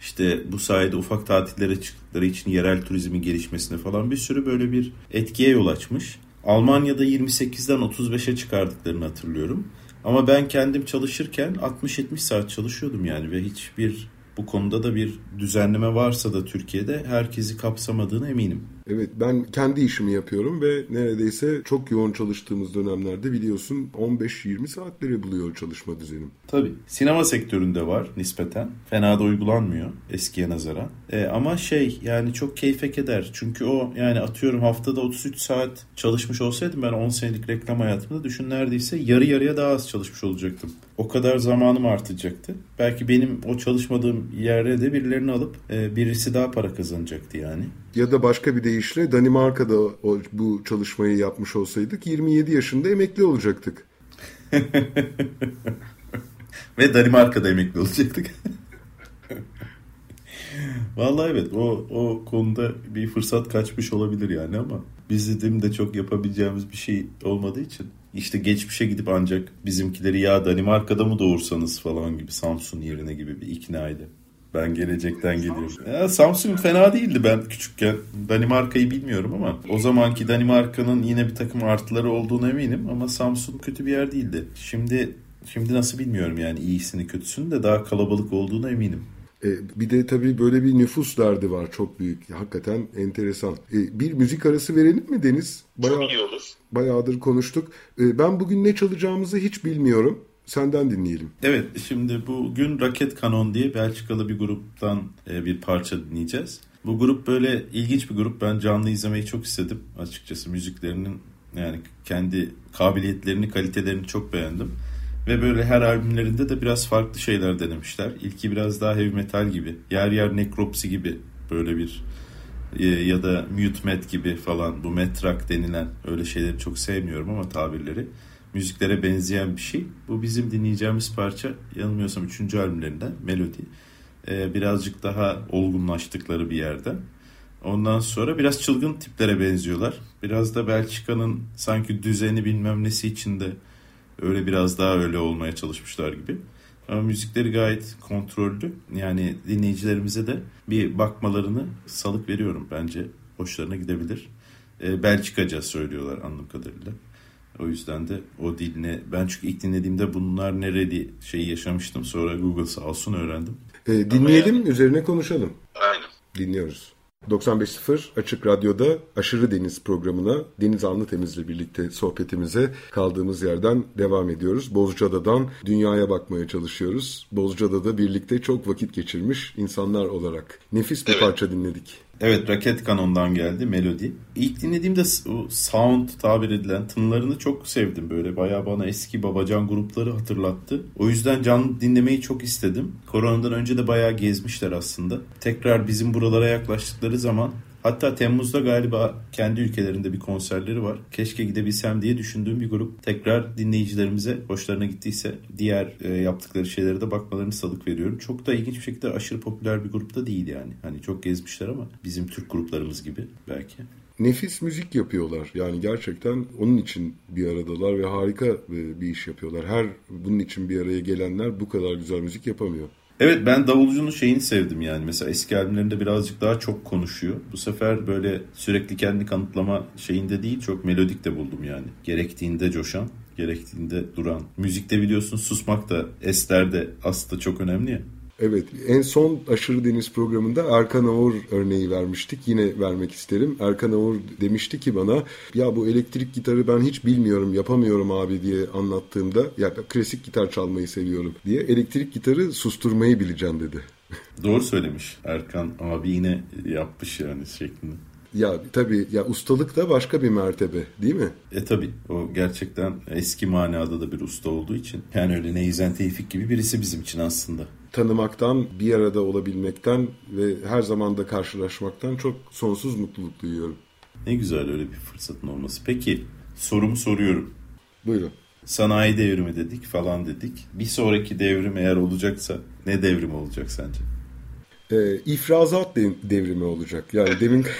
işte bu sayede ufak tatillere çıktıkları için yerel turizmin gelişmesine falan bir sürü böyle bir etkiye yol açmış. Almanya'da 28'den 35'e çıkardıklarını hatırlıyorum. Ama ben kendim çalışırken 60-70 saat çalışıyordum yani ve hiçbir bu konuda da bir düzenleme varsa da Türkiye'de herkesi kapsamadığına eminim. Evet ben kendi işimi yapıyorum ve neredeyse çok yoğun çalıştığımız dönemlerde biliyorsun 15-20 saatleri buluyor çalışma düzenim. Tabii. Sinema sektöründe var nispeten. Fena da uygulanmıyor eskiye nazaran. E, ama şey yani çok keyfe keder. Çünkü o yani atıyorum haftada 33 saat çalışmış olsaydım ben 10 senelik reklam hayatımda düşün neredeyse yarı yarıya daha az çalışmış olacaktım. O kadar zamanım artacaktı. Belki benim o çalışmadığım yerde de birilerini alıp e, birisi daha para kazanacaktı yani. Ya da başka bir deyişle Danimarka'da o, bu çalışmayı yapmış olsaydık 27 yaşında emekli olacaktık. Ve Danimarka'da emekli olacaktık. Vallahi evet o, o konuda bir fırsat kaçmış olabilir yani ama bizim de çok yapabileceğimiz bir şey olmadığı için işte geçmişe gidip ancak bizimkileri ya Danimarka'da mı doğursanız falan gibi Samsun yerine gibi bir iknaydı. Ben gelecekten geliyorum. Ya, Samsun fena değildi ben küçükken. Danimarka'yı bilmiyorum ama o zamanki Danimarka'nın yine bir takım artıları olduğunu eminim ama Samsun kötü bir yer değildi. Şimdi şimdi nasıl bilmiyorum yani iyisini kötüsünü de daha kalabalık olduğuna eminim. E, bir de tabii böyle bir nüfus derdi var çok büyük. Hakikaten enteresan. E, bir müzik arası verelim mi Deniz? Bayağı, çok iyi olur. bayağıdır konuştuk. E, ben bugün ne çalacağımızı hiç bilmiyorum. Senden dinleyelim. Evet şimdi bugün Raket Kanon diye Belçikalı bir gruptan bir parça dinleyeceğiz. Bu grup böyle ilginç bir grup. Ben canlı izlemeyi çok istedim açıkçası. Müziklerinin yani kendi kabiliyetlerini, kalitelerini çok beğendim. Ve böyle her albümlerinde de biraz farklı şeyler denemişler. İlki biraz daha heavy metal gibi. Yer yer nekropsi gibi böyle bir e, ya da mute met gibi falan bu metrak denilen öyle şeyleri çok sevmiyorum ama tabirleri müziklere benzeyen bir şey. Bu bizim dinleyeceğimiz parça yanılmıyorsam 3. albümlerinden Melody. Ee, birazcık daha olgunlaştıkları bir yerde. Ondan sonra biraz çılgın tiplere benziyorlar. Biraz da Belçika'nın sanki düzeni bilmem nesi içinde öyle biraz daha öyle olmaya çalışmışlar gibi. Ama müzikleri gayet kontrollü. Yani dinleyicilerimize de bir bakmalarını salık veriyorum. Bence hoşlarına gidebilir. E, Belçikaca söylüyorlar anladığım kadarıyla. O yüzden de o diline ben çünkü ilk dinlediğimde bunlar nereli şeyi yaşamıştım. Sonra Google sağ olsun öğrendim. E, dinleyelim üzerine konuşalım. Aynen. Dinliyoruz. 95.0 Açık Radyo'da Aşırı Deniz programına Deniz Anlı Temiz'le birlikte sohbetimize kaldığımız yerden devam ediyoruz. Bozcaada'dan dünyaya bakmaya çalışıyoruz. Bozcaada'da birlikte çok vakit geçirmiş insanlar olarak. Nefis bir Evet. parça dinledik. Evet Raket Kanon'dan geldi melodi. İlk dinlediğimde o sound tabir edilen tınlarını çok sevdim. Böyle bayağı bana eski babacan grupları hatırlattı. O yüzden canlı dinlemeyi çok istedim. Koronadan önce de bayağı gezmişler aslında. Tekrar bizim buralara yaklaştıkları zaman Hatta Temmuz'da galiba kendi ülkelerinde bir konserleri var. Keşke gidebilsem diye düşündüğüm bir grup. Tekrar dinleyicilerimize hoşlarına gittiyse diğer e, yaptıkları şeylere de bakmalarını salık veriyorum. Çok da ilginç bir şekilde aşırı popüler bir grupta değil yani. Hani çok gezmişler ama bizim Türk gruplarımız gibi belki. Nefis müzik yapıyorlar. Yani gerçekten onun için bir aradalar ve harika e, bir iş yapıyorlar. Her bunun için bir araya gelenler bu kadar güzel müzik yapamıyor. Evet ben davulcunun şeyini sevdim yani. Mesela eski albümlerinde birazcık daha çok konuşuyor. Bu sefer böyle sürekli kendi kanıtlama şeyinde değil çok melodik de buldum yani. Gerektiğinde coşan, gerektiğinde duran. Müzikte biliyorsun susmak da esler de aslında çok önemli ya. Evet, en son Aşırı Deniz programında Erkan Ağur örneği vermiştik. Yine vermek isterim. Erkan Ağur demişti ki bana, ya bu elektrik gitarı ben hiç bilmiyorum, yapamıyorum abi diye anlattığımda, ya klasik gitar çalmayı seviyorum diye, elektrik gitarı susturmayı bileceğim dedi. Doğru söylemiş Erkan abi yine yapmış yani şeklinde. Ya tabii ya ustalık da başka bir mertebe değil mi? E tabi o gerçekten eski manada da bir usta olduğu için. Yani öyle Neyzen Tevfik gibi birisi bizim için aslında. Tanımaktan, bir arada olabilmekten ve her zaman da karşılaşmaktan çok sonsuz mutluluk duyuyorum. Ne güzel öyle bir fırsatın olması. Peki sorumu soruyorum. Buyurun. Sanayi devrimi dedik falan dedik. Bir sonraki devrim eğer olacaksa ne devrim olacak sence? Ee, ifrazat de- devrimi olacak. Yani demin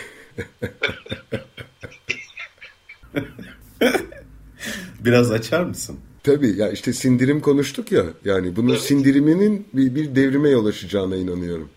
Biraz açar mısın? Tabii ya işte sindirim konuştuk ya. Yani bunun sindiriminin bir, bir devrime yol açacağına inanıyorum.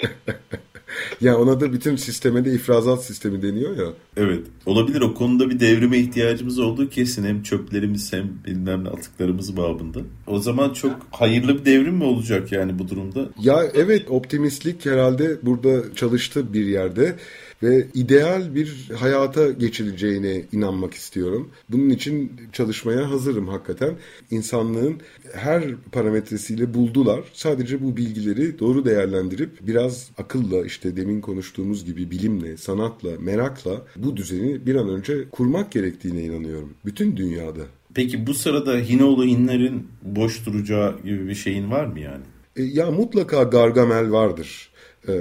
ya ona da bütün sisteme de ifrazat sistemi deniyor ya. Evet. Olabilir o konuda bir devrime ihtiyacımız olduğu kesin. Hem çöplerimiz hem bilmem ne atıklarımız babında. O zaman çok hayırlı bir devrim mi olacak yani bu durumda? Ya evet optimistlik herhalde burada çalıştı bir yerde ve ideal bir hayata geçileceğine inanmak istiyorum. Bunun için çalışmaya hazırım hakikaten. İnsanlığın her parametresiyle buldular. Sadece bu bilgileri doğru değerlendirip biraz akılla işte demin konuştuğumuz gibi bilimle, sanatla, merakla bu düzeni bir an önce kurmak gerektiğine inanıyorum. Bütün dünyada. Peki bu sırada Hinoğlu inlerin boş duracağı gibi bir şeyin var mı yani? E, Ya mutlaka Gargamel vardır. Ee,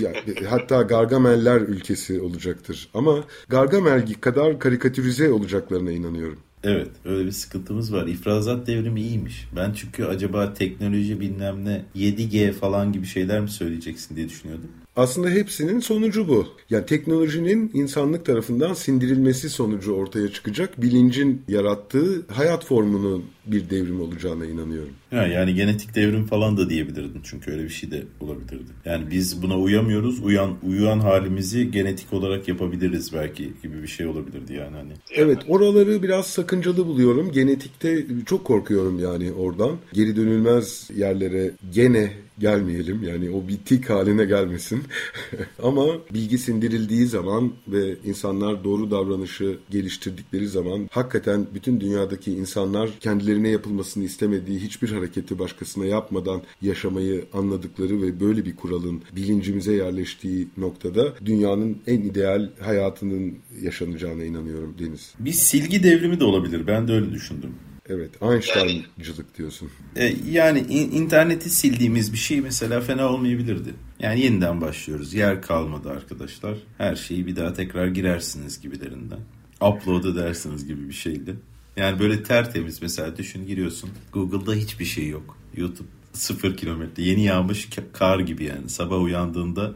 ya, hatta Gargameller ülkesi olacaktır. Ama Gargamel kadar karikatürize olacaklarına inanıyorum. Evet öyle bir sıkıntımız var. İfrazat devrimi iyiymiş. Ben çünkü acaba teknoloji bilmem ne 7G falan gibi şeyler mi söyleyeceksin diye düşünüyordum. Aslında hepsinin sonucu bu. Yani teknolojinin insanlık tarafından sindirilmesi sonucu ortaya çıkacak bilincin yarattığı hayat formunun bir devrim olacağına inanıyorum. Ha, yani genetik devrim falan da diyebilirdin çünkü öyle bir şey de olabilirdi. Yani biz buna uyamıyoruz. Uyan uyan halimizi genetik olarak yapabiliriz belki gibi bir şey olabilirdi yani hani. Evet oraları biraz sakıncalı buluyorum. Genetikte çok korkuyorum yani oradan. Geri dönülmez yerlere gene gelmeyelim. Yani o bir tik haline gelmesin. Ama bilgi sindirildiği zaman ve insanlar doğru davranışı geliştirdikleri zaman hakikaten bütün dünyadaki insanlar kendilerine yapılmasını istemediği hiçbir hareketi başkasına yapmadan yaşamayı anladıkları ve böyle bir kuralın bilincimize yerleştiği noktada dünyanın en ideal hayatının yaşanacağına inanıyorum Deniz. Bir silgi devrimi de olabilir. Ben de öyle düşündüm. Evet, Einstein'cılık diyorsun. E, yani in- interneti sildiğimiz bir şey mesela fena olmayabilirdi. Yani yeniden başlıyoruz. Yer kalmadı arkadaşlar. Her şeyi bir daha tekrar girersiniz gibilerinden. Upload edersiniz gibi bir şeydi. Yani böyle tertemiz mesela düşün giriyorsun. Google'da hiçbir şey yok. YouTube sıfır kilometre. Yeni yağmış ka- kar gibi yani. Sabah uyandığında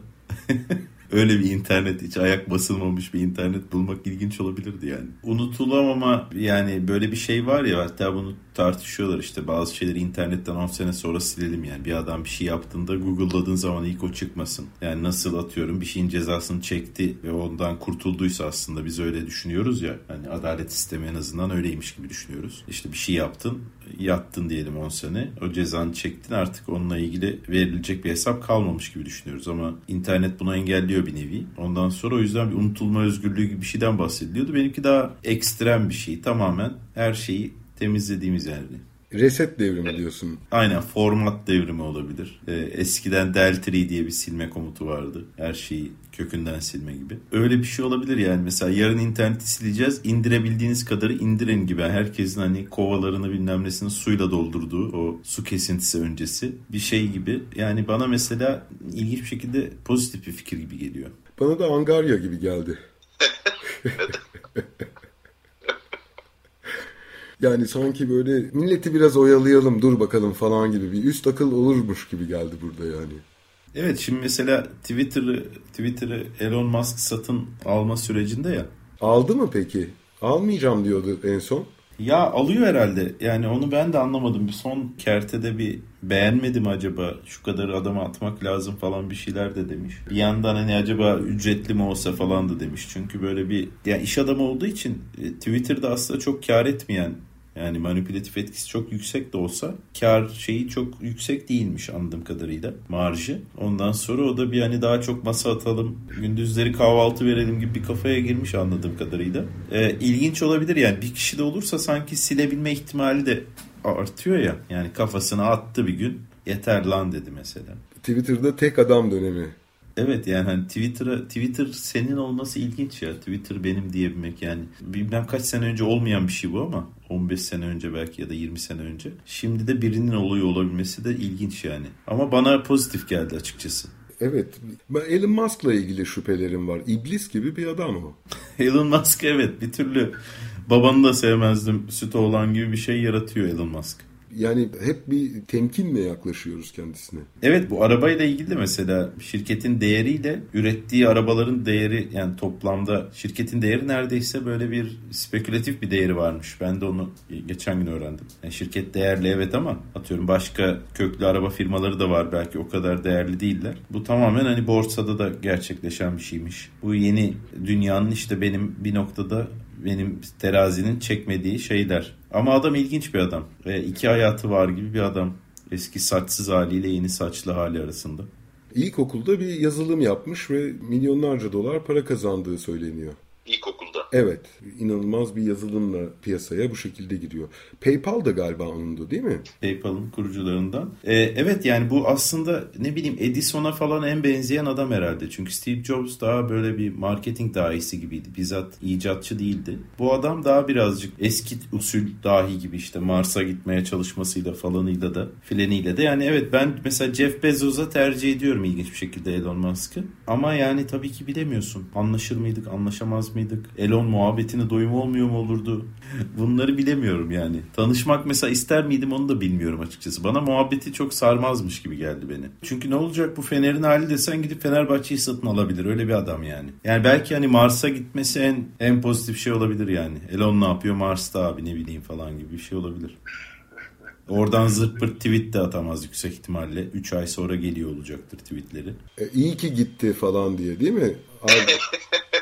öyle bir internet hiç ayak basılmamış bir internet bulmak ilginç olabilirdi yani. Unutulamama yani böyle bir şey var ya hatta bunu tartışıyorlar işte bazı şeyleri internetten 10 sene sonra silelim yani. Bir adam bir şey yaptığında Google'ladığın zaman ilk o çıkmasın. Yani nasıl atıyorum bir şeyin cezasını çekti ve ondan kurtulduysa aslında biz öyle düşünüyoruz ya. Hani adalet sistemi en azından öyleymiş gibi düşünüyoruz. İşte bir şey yaptın yattın diyelim 10 sene. O cezanı çektin artık onunla ilgili verilecek bir hesap kalmamış gibi düşünüyoruz. Ama internet bunu engelliyor bir nevi. Ondan sonra o yüzden bir unutulma özgürlüğü gibi bir şeyden bahsediliyordu. Benimki daha ekstrem bir şey. Tamamen her şeyi temizlediğimiz yani. Reset devrimi diyorsun. Aynen format devrimi olabilir. Ee, eskiden del diye bir silme komutu vardı. Her şeyi kökünden silme gibi. Öyle bir şey olabilir yani. Mesela yarın interneti sileceğiz. indirebildiğiniz kadarı indirin gibi. Herkesin hani kovalarını bilmem nesini suyla doldurduğu o su kesintisi öncesi bir şey gibi. Yani bana mesela ilginç bir şekilde pozitif bir fikir gibi geliyor. Bana da Angarya gibi geldi. Yani sanki böyle milleti biraz oyalayalım dur bakalım falan gibi bir üst akıl olurmuş gibi geldi burada yani. Evet şimdi mesela Twitter'ı Twitter'ı Elon Musk satın alma sürecinde ya. Aldı mı peki? Almayacağım diyordu en son. Ya alıyor herhalde. Yani onu ben de anlamadım. Bir son kertede bir beğenmedim acaba şu kadar adama atmak lazım falan bir şeyler de demiş. Bir yandan hani acaba ücretli mi olsa falan da demiş. Çünkü böyle bir yani iş adamı olduğu için e, Twitter'da aslında çok kar etmeyen yani manipülatif etkisi çok yüksek de olsa kar şeyi çok yüksek değilmiş anladığım kadarıyla marjı. Ondan sonra o da bir hani daha çok masa atalım gündüzleri kahvaltı verelim gibi bir kafaya girmiş anladığım kadarıyla. Ee, ilginç olabilir yani bir kişi de olursa sanki silebilme ihtimali de artıyor ya. Yani kafasına attı bir gün yeter lan dedi mesela. Twitter'da tek adam dönemi. Evet yani hani Twitter'a Twitter senin olması ilginç ya. Twitter benim diyebilmek yani. Bilmem kaç sene önce olmayan bir şey bu ama 15 sene önce belki ya da 20 sene önce. Şimdi de birinin oluyor olabilmesi de ilginç yani. Ama bana pozitif geldi açıkçası. Evet. Ben Elon Musk'la ilgili şüphelerim var. İblis gibi bir adam o. Elon Musk evet bir türlü babanı da sevmezdim süt olan gibi bir şey yaratıyor Elon Musk. Yani hep bir temkinle yaklaşıyoruz kendisine. Evet bu arabayla ilgili de mesela şirketin değeriyle ürettiği arabaların değeri yani toplamda şirketin değeri neredeyse böyle bir spekülatif bir değeri varmış. Ben de onu geçen gün öğrendim. Yani şirket değerli evet ama atıyorum başka köklü araba firmaları da var belki o kadar değerli değiller. Bu tamamen hani borsada da gerçekleşen bir şeymiş. Bu yeni dünyanın işte benim bir noktada benim terazinin çekmediği şeyler. Ama adam ilginç bir adam. Ve iki hayatı var gibi bir adam. Eski saçsız haliyle yeni saçlı hali arasında. İlkokulda bir yazılım yapmış ve milyonlarca dolar para kazandığı söyleniyor. Evet. inanılmaz bir yazılımla piyasaya bu şekilde giriyor. PayPal da galiba onundu değil mi? PayPal'ın kurucularından. Ee, evet yani bu aslında ne bileyim Edison'a falan en benzeyen adam herhalde. Çünkü Steve Jobs daha böyle bir marketing dahisi gibiydi. Bizzat icatçı değildi. Bu adam daha birazcık eski usul dahi gibi işte Mars'a gitmeye çalışmasıyla falanıyla da fileniyle de. Yani evet ben mesela Jeff Bezos'a tercih ediyorum ilginç bir şekilde Elon Musk'ı. Ama yani tabii ki bilemiyorsun. Anlaşır mıydık, anlaşamaz mıydık? Elon Milyon muhabbetine doyum olmuyor mu olurdu? Bunları bilemiyorum yani. Tanışmak mesela ister miydim onu da bilmiyorum açıkçası. Bana muhabbeti çok sarmazmış gibi geldi beni. Çünkü ne olacak bu Fener'in hali desen gidip Fenerbahçe'yi satın alabilir. Öyle bir adam yani. Yani belki hani Mars'a gitmesi en, en pozitif şey olabilir yani. Elon ne yapıyor Mars'ta abi ne bileyim falan gibi bir şey olabilir. Oradan zırt pırt tweet de atamaz yüksek ihtimalle. 3 ay sonra geliyor olacaktır tweetleri. E, iyi ki gitti falan diye değil mi? Abi,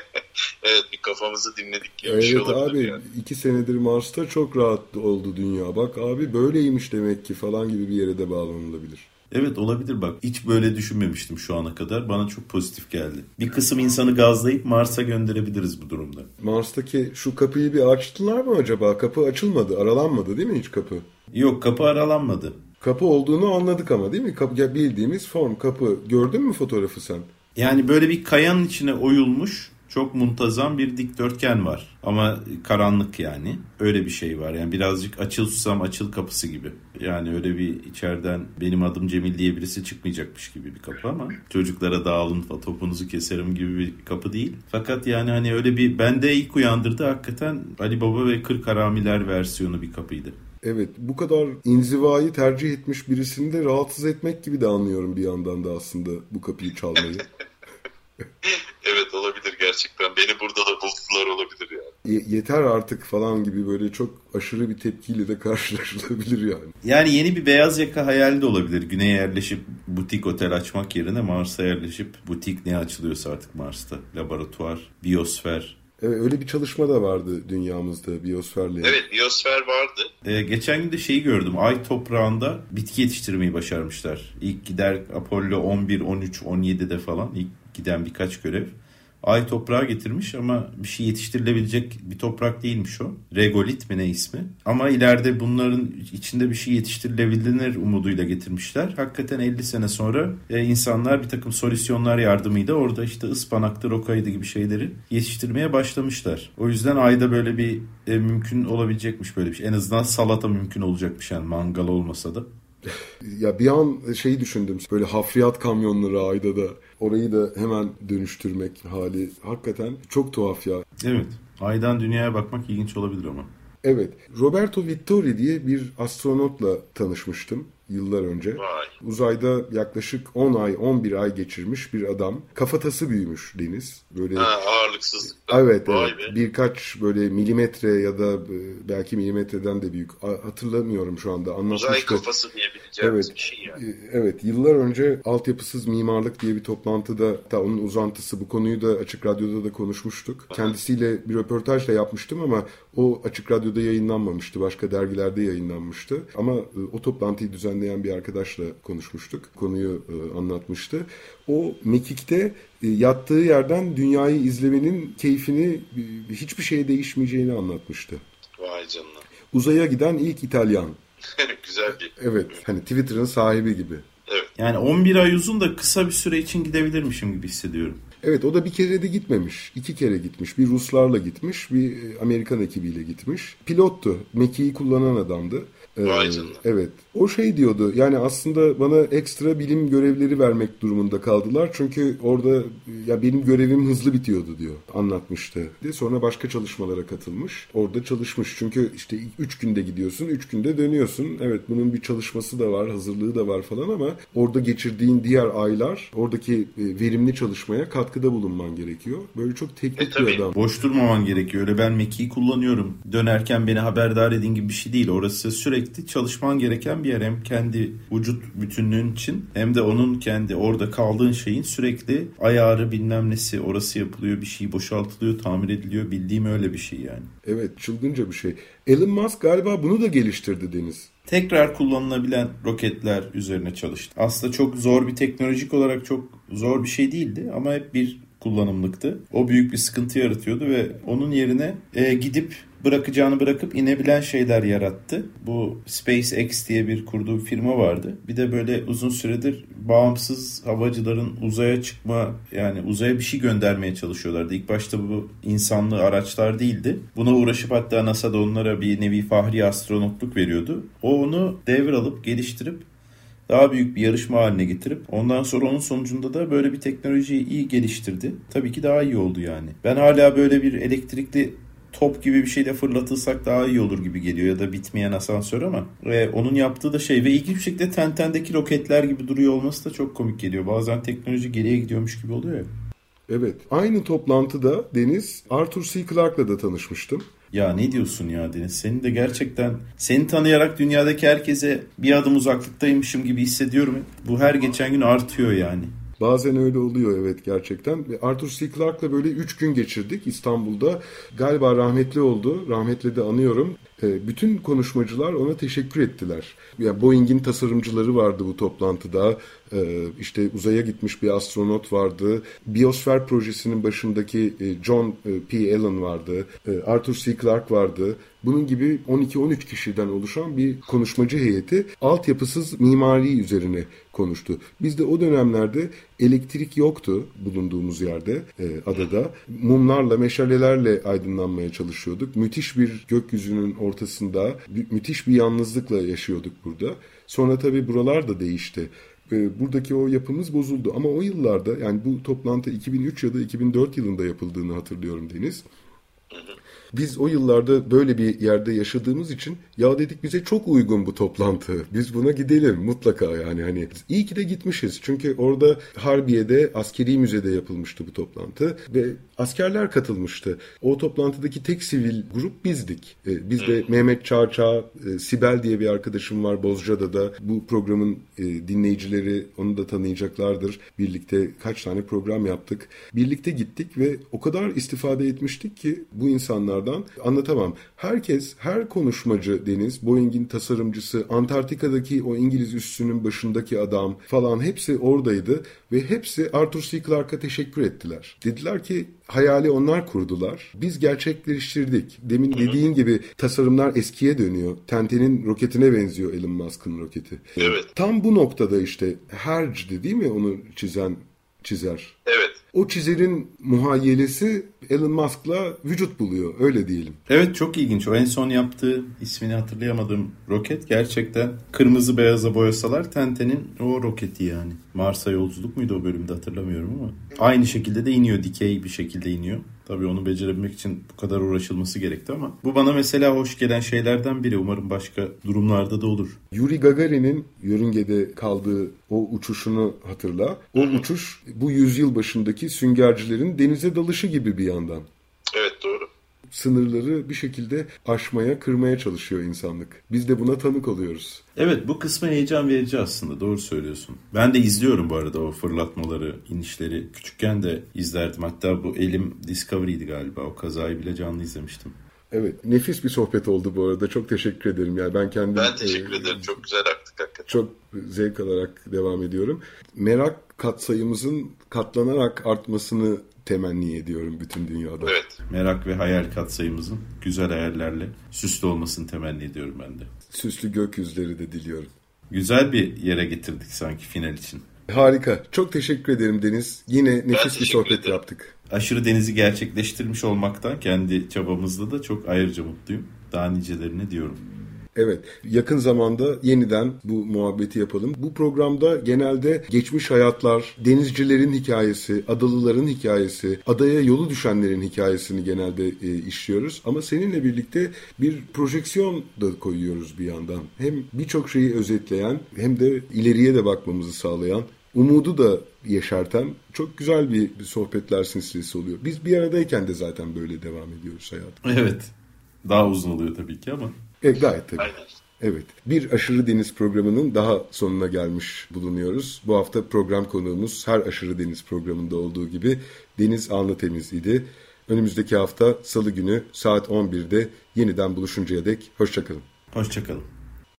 evet bir kafamızı dinledik gibi evet, bir şey abi yani. iki senedir Mars'ta çok rahat oldu dünya. Bak abi böyleymiş demek ki falan gibi bir yere de bağlanılabilir. Evet olabilir bak. Hiç böyle düşünmemiştim şu ana kadar. Bana çok pozitif geldi. Bir kısım insanı gazlayıp Mars'a gönderebiliriz bu durumda. Mars'taki şu kapıyı bir açtılar mı acaba? Kapı açılmadı, aralanmadı değil mi hiç kapı? Yok kapı aralanmadı. Kapı olduğunu anladık ama değil mi? Kapı, bildiğimiz form kapı. Gördün mü fotoğrafı sen? Yani böyle bir kayanın içine oyulmuş çok muntazam bir dikdörtgen var. Ama karanlık yani. Öyle bir şey var. Yani birazcık açıl susam açıl kapısı gibi. Yani öyle bir içeriden benim adım Cemil diye birisi çıkmayacakmış gibi bir kapı ama çocuklara dağılın topunuzu keserim gibi bir kapı değil. Fakat yani hani öyle bir bende ilk uyandırdı hakikaten Ali Baba ve Kırk Haramiler versiyonu bir kapıydı. Evet bu kadar inzivayı tercih etmiş birisini de rahatsız etmek gibi de anlıyorum bir yandan da aslında bu kapıyı çalmayı. evet olabilir gerçekten. Beni burada da buldular olabilir yani. Ye- yeter artık falan gibi böyle çok aşırı bir tepkiyle de karşılaşılabilir yani. Yani yeni bir beyaz yaka hayali de olabilir. Güney'e yerleşip butik otel açmak yerine Mars'a yerleşip butik ne açılıyorsa artık Mars'ta. Laboratuvar, biyosfer. Evet, öyle bir çalışma da vardı dünyamızda biyosferle. Evet biyosfer vardı. Ee, geçen gün de şeyi gördüm. Ay toprağında bitki yetiştirmeyi başarmışlar. İlk gider Apollo 11, 13, 17'de falan ilk giden birkaç görev. Ay toprağa getirmiş ama bir şey yetiştirilebilecek bir toprak değilmiş o. Regolit mi ne ismi? Ama ileride bunların içinde bir şey yetiştirilebilir umuduyla getirmişler. Hakikaten 50 sene sonra e, insanlar bir takım solüsyonlar yardımıyla orada işte ıspanaktı, rokaydı gibi şeyleri yetiştirmeye başlamışlar. O yüzden ayda böyle bir e, mümkün olabilecekmiş böyle bir şey. En azından salata mümkün olacakmış yani mangal olmasa da. Ya bir an şeyi düşündüm. Böyle hafriyat kamyonları ayda da orayı da hemen dönüştürmek hali hakikaten çok tuhaf ya. Evet. Aydan dünyaya bakmak ilginç olabilir ama. Evet. Roberto Vittori diye bir astronotla tanışmıştım yıllar önce. Vay. Uzayda yaklaşık 10 ay, 11 ay geçirmiş bir adam. Kafatası büyümüş Deniz. Böyle Ha, ağırlıksız. Evet, Vay evet. be. Birkaç böyle milimetre ya da e, belki milimetreden de büyük. Hatırlamıyorum şu anda. Uzay Anlatmıştı. kafası diyebileceğimiz Evet. bir şey yani. E, Evet, yıllar önce altyapısız mimarlık diye bir toplantıda, hatta onun uzantısı bu konuyu da Açık Radyo'da da konuşmuştuk. Kendisiyle bir röportaj da yapmıştım ama o Açık Radyo'da yayınlanmamıştı. Başka dergilerde yayınlanmıştı. Ama e, o toplantıyı düzenleyen bir arkadaşla konuşmuştuk. Konuyu e, anlatmıştı. O mekikte yattığı yerden dünyayı izlemenin keyfini hiçbir şeye değişmeyeceğini anlatmıştı. Vay canına. Uzaya giden ilk İtalyan. Güzel bir. Evet, hani Twitter'ın sahibi gibi. Yani 11 ay uzun da kısa bir süre için gidebilirmişim gibi hissediyorum. Evet o da bir kere de gitmemiş. iki kere gitmiş. Bir Ruslarla gitmiş, bir e, Amerikan ekibiyle gitmiş. Pilottu. Mekiği kullanan adamdı. Ee, canına. Evet. O şey diyordu. Yani aslında bana ekstra bilim görevleri vermek durumunda kaldılar. Çünkü orada ya benim görevim hızlı bitiyordu diyor. Anlatmıştı. De Sonra başka çalışmalara katılmış. Orada çalışmış. Çünkü işte 3 günde gidiyorsun, 3 günde dönüyorsun. Evet bunun bir çalışması da var, hazırlığı da var falan ama orada geçirdiğin diğer aylar oradaki e, verimli çalışmaya katkıda bulunman gerekiyor. Böyle çok teknik E, bir adam. Boş durmaman gerekiyor. Öyle ben mekiği kullanıyorum. Dönerken beni haberdar edin gibi bir şey değil. Orası sürekli çalışman gereken bir yer. Hem kendi vücut bütünlüğün için hem de onun kendi orada kaldığın şeyin sürekli ayarı bilmem nesi orası yapılıyor. Bir şey boşaltılıyor, tamir ediliyor. Bildiğim öyle bir şey yani. Evet çılgınca bir şey. Elon Musk galiba bunu da geliştirdi Deniz. tekrar kullanılabilen roketler üzerine çalıştı. Aslında çok zor bir teknolojik olarak çok zor bir şey değildi ama hep bir kullanımlıktı. O büyük bir sıkıntı yaratıyordu ve onun yerine e, gidip bırakacağını bırakıp inebilen şeyler yarattı. Bu SpaceX diye bir kurduğu firma vardı. Bir de böyle uzun süredir bağımsız havacıların uzaya çıkma yani uzaya bir şey göndermeye çalışıyorlardı. İlk başta bu insanlı araçlar değildi. Buna uğraşıp hatta NASA da onlara bir nevi fahri astronotluk veriyordu. O onu devralıp geliştirip daha büyük bir yarışma haline getirip ondan sonra onun sonucunda da böyle bir teknolojiyi iyi geliştirdi. Tabii ki daha iyi oldu yani. Ben hala böyle bir elektrikli top gibi bir şeyle fırlatılsak daha iyi olur gibi geliyor ya da bitmeyen asansör ama e, onun yaptığı da şey ve ilginç bir şekilde Tenten'deki roketler gibi duruyor olması da çok komik geliyor. Bazen teknoloji geriye gidiyormuş gibi oluyor ya. Evet. Aynı toplantıda Deniz Arthur C. Clarke'la da tanışmıştım. Ya ne diyorsun ya Deniz? Seni de gerçekten seni tanıyarak dünyadaki herkese bir adım uzaklıktaymışım gibi hissediyorum. Bu her geçen gün artıyor yani. Bazen öyle oluyor evet gerçekten. Arthur C. Clarke'la böyle 3 gün geçirdik İstanbul'da. Galiba rahmetli oldu. Rahmetli de anıyorum. E, bütün konuşmacılar ona teşekkür ettiler. Yani Boeing'in tasarımcıları vardı bu toplantıda. E, işte uzaya gitmiş bir astronot vardı. Biosfer projesinin başındaki e, John e, P. Allen vardı. E, Arthur C. Clarke vardı. Bunun gibi 12-13 kişiden oluşan bir konuşmacı heyeti altyapısız mimari üzerine konuştu. Biz de o dönemlerde elektrik yoktu bulunduğumuz yerde adada. Mumlarla, meşalelerle aydınlanmaya çalışıyorduk. Müthiş bir gökyüzünün ortasında mü- müthiş bir yalnızlıkla yaşıyorduk burada. Sonra tabii buralar da değişti. E, buradaki o yapımız bozuldu. Ama o yıllarda yani bu toplantı 2003 ya da 2004 yılında yapıldığını hatırlıyorum Deniz. Biz o yıllarda böyle bir yerde yaşadığımız için ya dedik bize çok uygun bu toplantı. Biz buna gidelim mutlaka yani hani iyi ki de gitmişiz. Çünkü orada Harbiye'de askeri müzede yapılmıştı bu toplantı ve askerler katılmıştı. O toplantıdaki tek sivil grup bizdik. E, biz de Mehmet Çağçağ, e, Sibel diye bir arkadaşım var Bozcaada'da. Bu programın e, dinleyicileri onu da tanıyacaklardır. Birlikte kaç tane program yaptık. Birlikte gittik ve o kadar istifade etmiştik ki bu insanlardan anlatamam. Herkes, her konuşmacı Deniz, Boeing'in tasarımcısı, Antarktika'daki o İngiliz üssünün başındaki adam falan hepsi oradaydı ve hepsi Arthur C. Clarke'a teşekkür ettiler. Dediler ki hayali onlar kurdular. Biz gerçekleştirdik. Demin dediğin gibi tasarımlar eskiye dönüyor. Tente'nin roketine benziyor Elon Musk'ın roketi. Evet. Tam bu noktada işte Herg'di değil mi onu çizen çizer? Evet. O çizerin muhayyelesi Elon Musk'la vücut buluyor öyle diyelim. Evet çok ilginç. O en son yaptığı ismini hatırlayamadığım roket gerçekten kırmızı beyaza boyasalar Tente'nin o roketi yani. Mars'a yolculuk muydu o bölümde hatırlamıyorum ama. Aynı şekilde de iniyor. Dikey bir şekilde iniyor. Tabii onu becerebilmek için bu kadar uğraşılması gerekti ama bu bana mesela hoş gelen şeylerden biri. Umarım başka durumlarda da olur. Yuri Gagarin'in yörüngede kaldığı o uçuşunu hatırla. O uçuş bu yüzyıl başındaki süngercilerin denize dalışı gibi bir yandan. Evet doğru. Sınırları bir şekilde aşmaya, kırmaya çalışıyor insanlık. Biz de buna tanık oluyoruz. Evet bu kısmı heyecan verici aslında doğru söylüyorsun. Ben de izliyorum bu arada o fırlatmaları, inişleri. Küçükken de izlerdim. Hatta bu elim Discovery'di galiba. O kazayı bile canlı izlemiştim. Evet, nefis bir sohbet oldu bu arada. Çok teşekkür ederim. Yani ben kendim Ben teşekkür e, ederim. Çok güzel aktık hakikaten. çok zevk alarak devam ediyorum. Merak katsayımızın katlanarak artmasını temenni ediyorum bütün dünyada. Evet. Merak ve hayal katsayımızın güzel hayallerle süslü olmasını temenni ediyorum ben de. Süslü gökyüzleri de diliyorum. Güzel bir yere getirdik sanki final için. Harika. Çok teşekkür ederim Deniz. Yine nefis bir sohbet ederim. yaptık. Aşırı denizi gerçekleştirmiş olmaktan kendi çabamızla da çok ayrıca mutluyum. Daha nicelerine diyorum. Evet, yakın zamanda yeniden bu muhabbeti yapalım. Bu programda genelde geçmiş hayatlar, denizcilerin hikayesi, adalıların hikayesi, adaya yolu düşenlerin hikayesini genelde e, işliyoruz. Ama seninle birlikte bir projeksiyon da koyuyoruz bir yandan. Hem birçok şeyi özetleyen hem de ileriye de bakmamızı sağlayan umudu da yeşerten çok güzel bir, bir sohbetler silsilesi oluyor. Biz bir aradayken de zaten böyle devam ediyoruz hayatım. Evet. Daha uzun oluyor tabii ki ama. E, gayet tabii. Aynen. Evet. Bir Aşırı Deniz programının daha sonuna gelmiş bulunuyoruz. Bu hafta program konuğumuz her Aşırı Deniz programında olduğu gibi Deniz Alnı Temiz idi. Önümüzdeki hafta Salı günü saat 11'de yeniden buluşuncaya dek hoşçakalın. Hoşçakalın.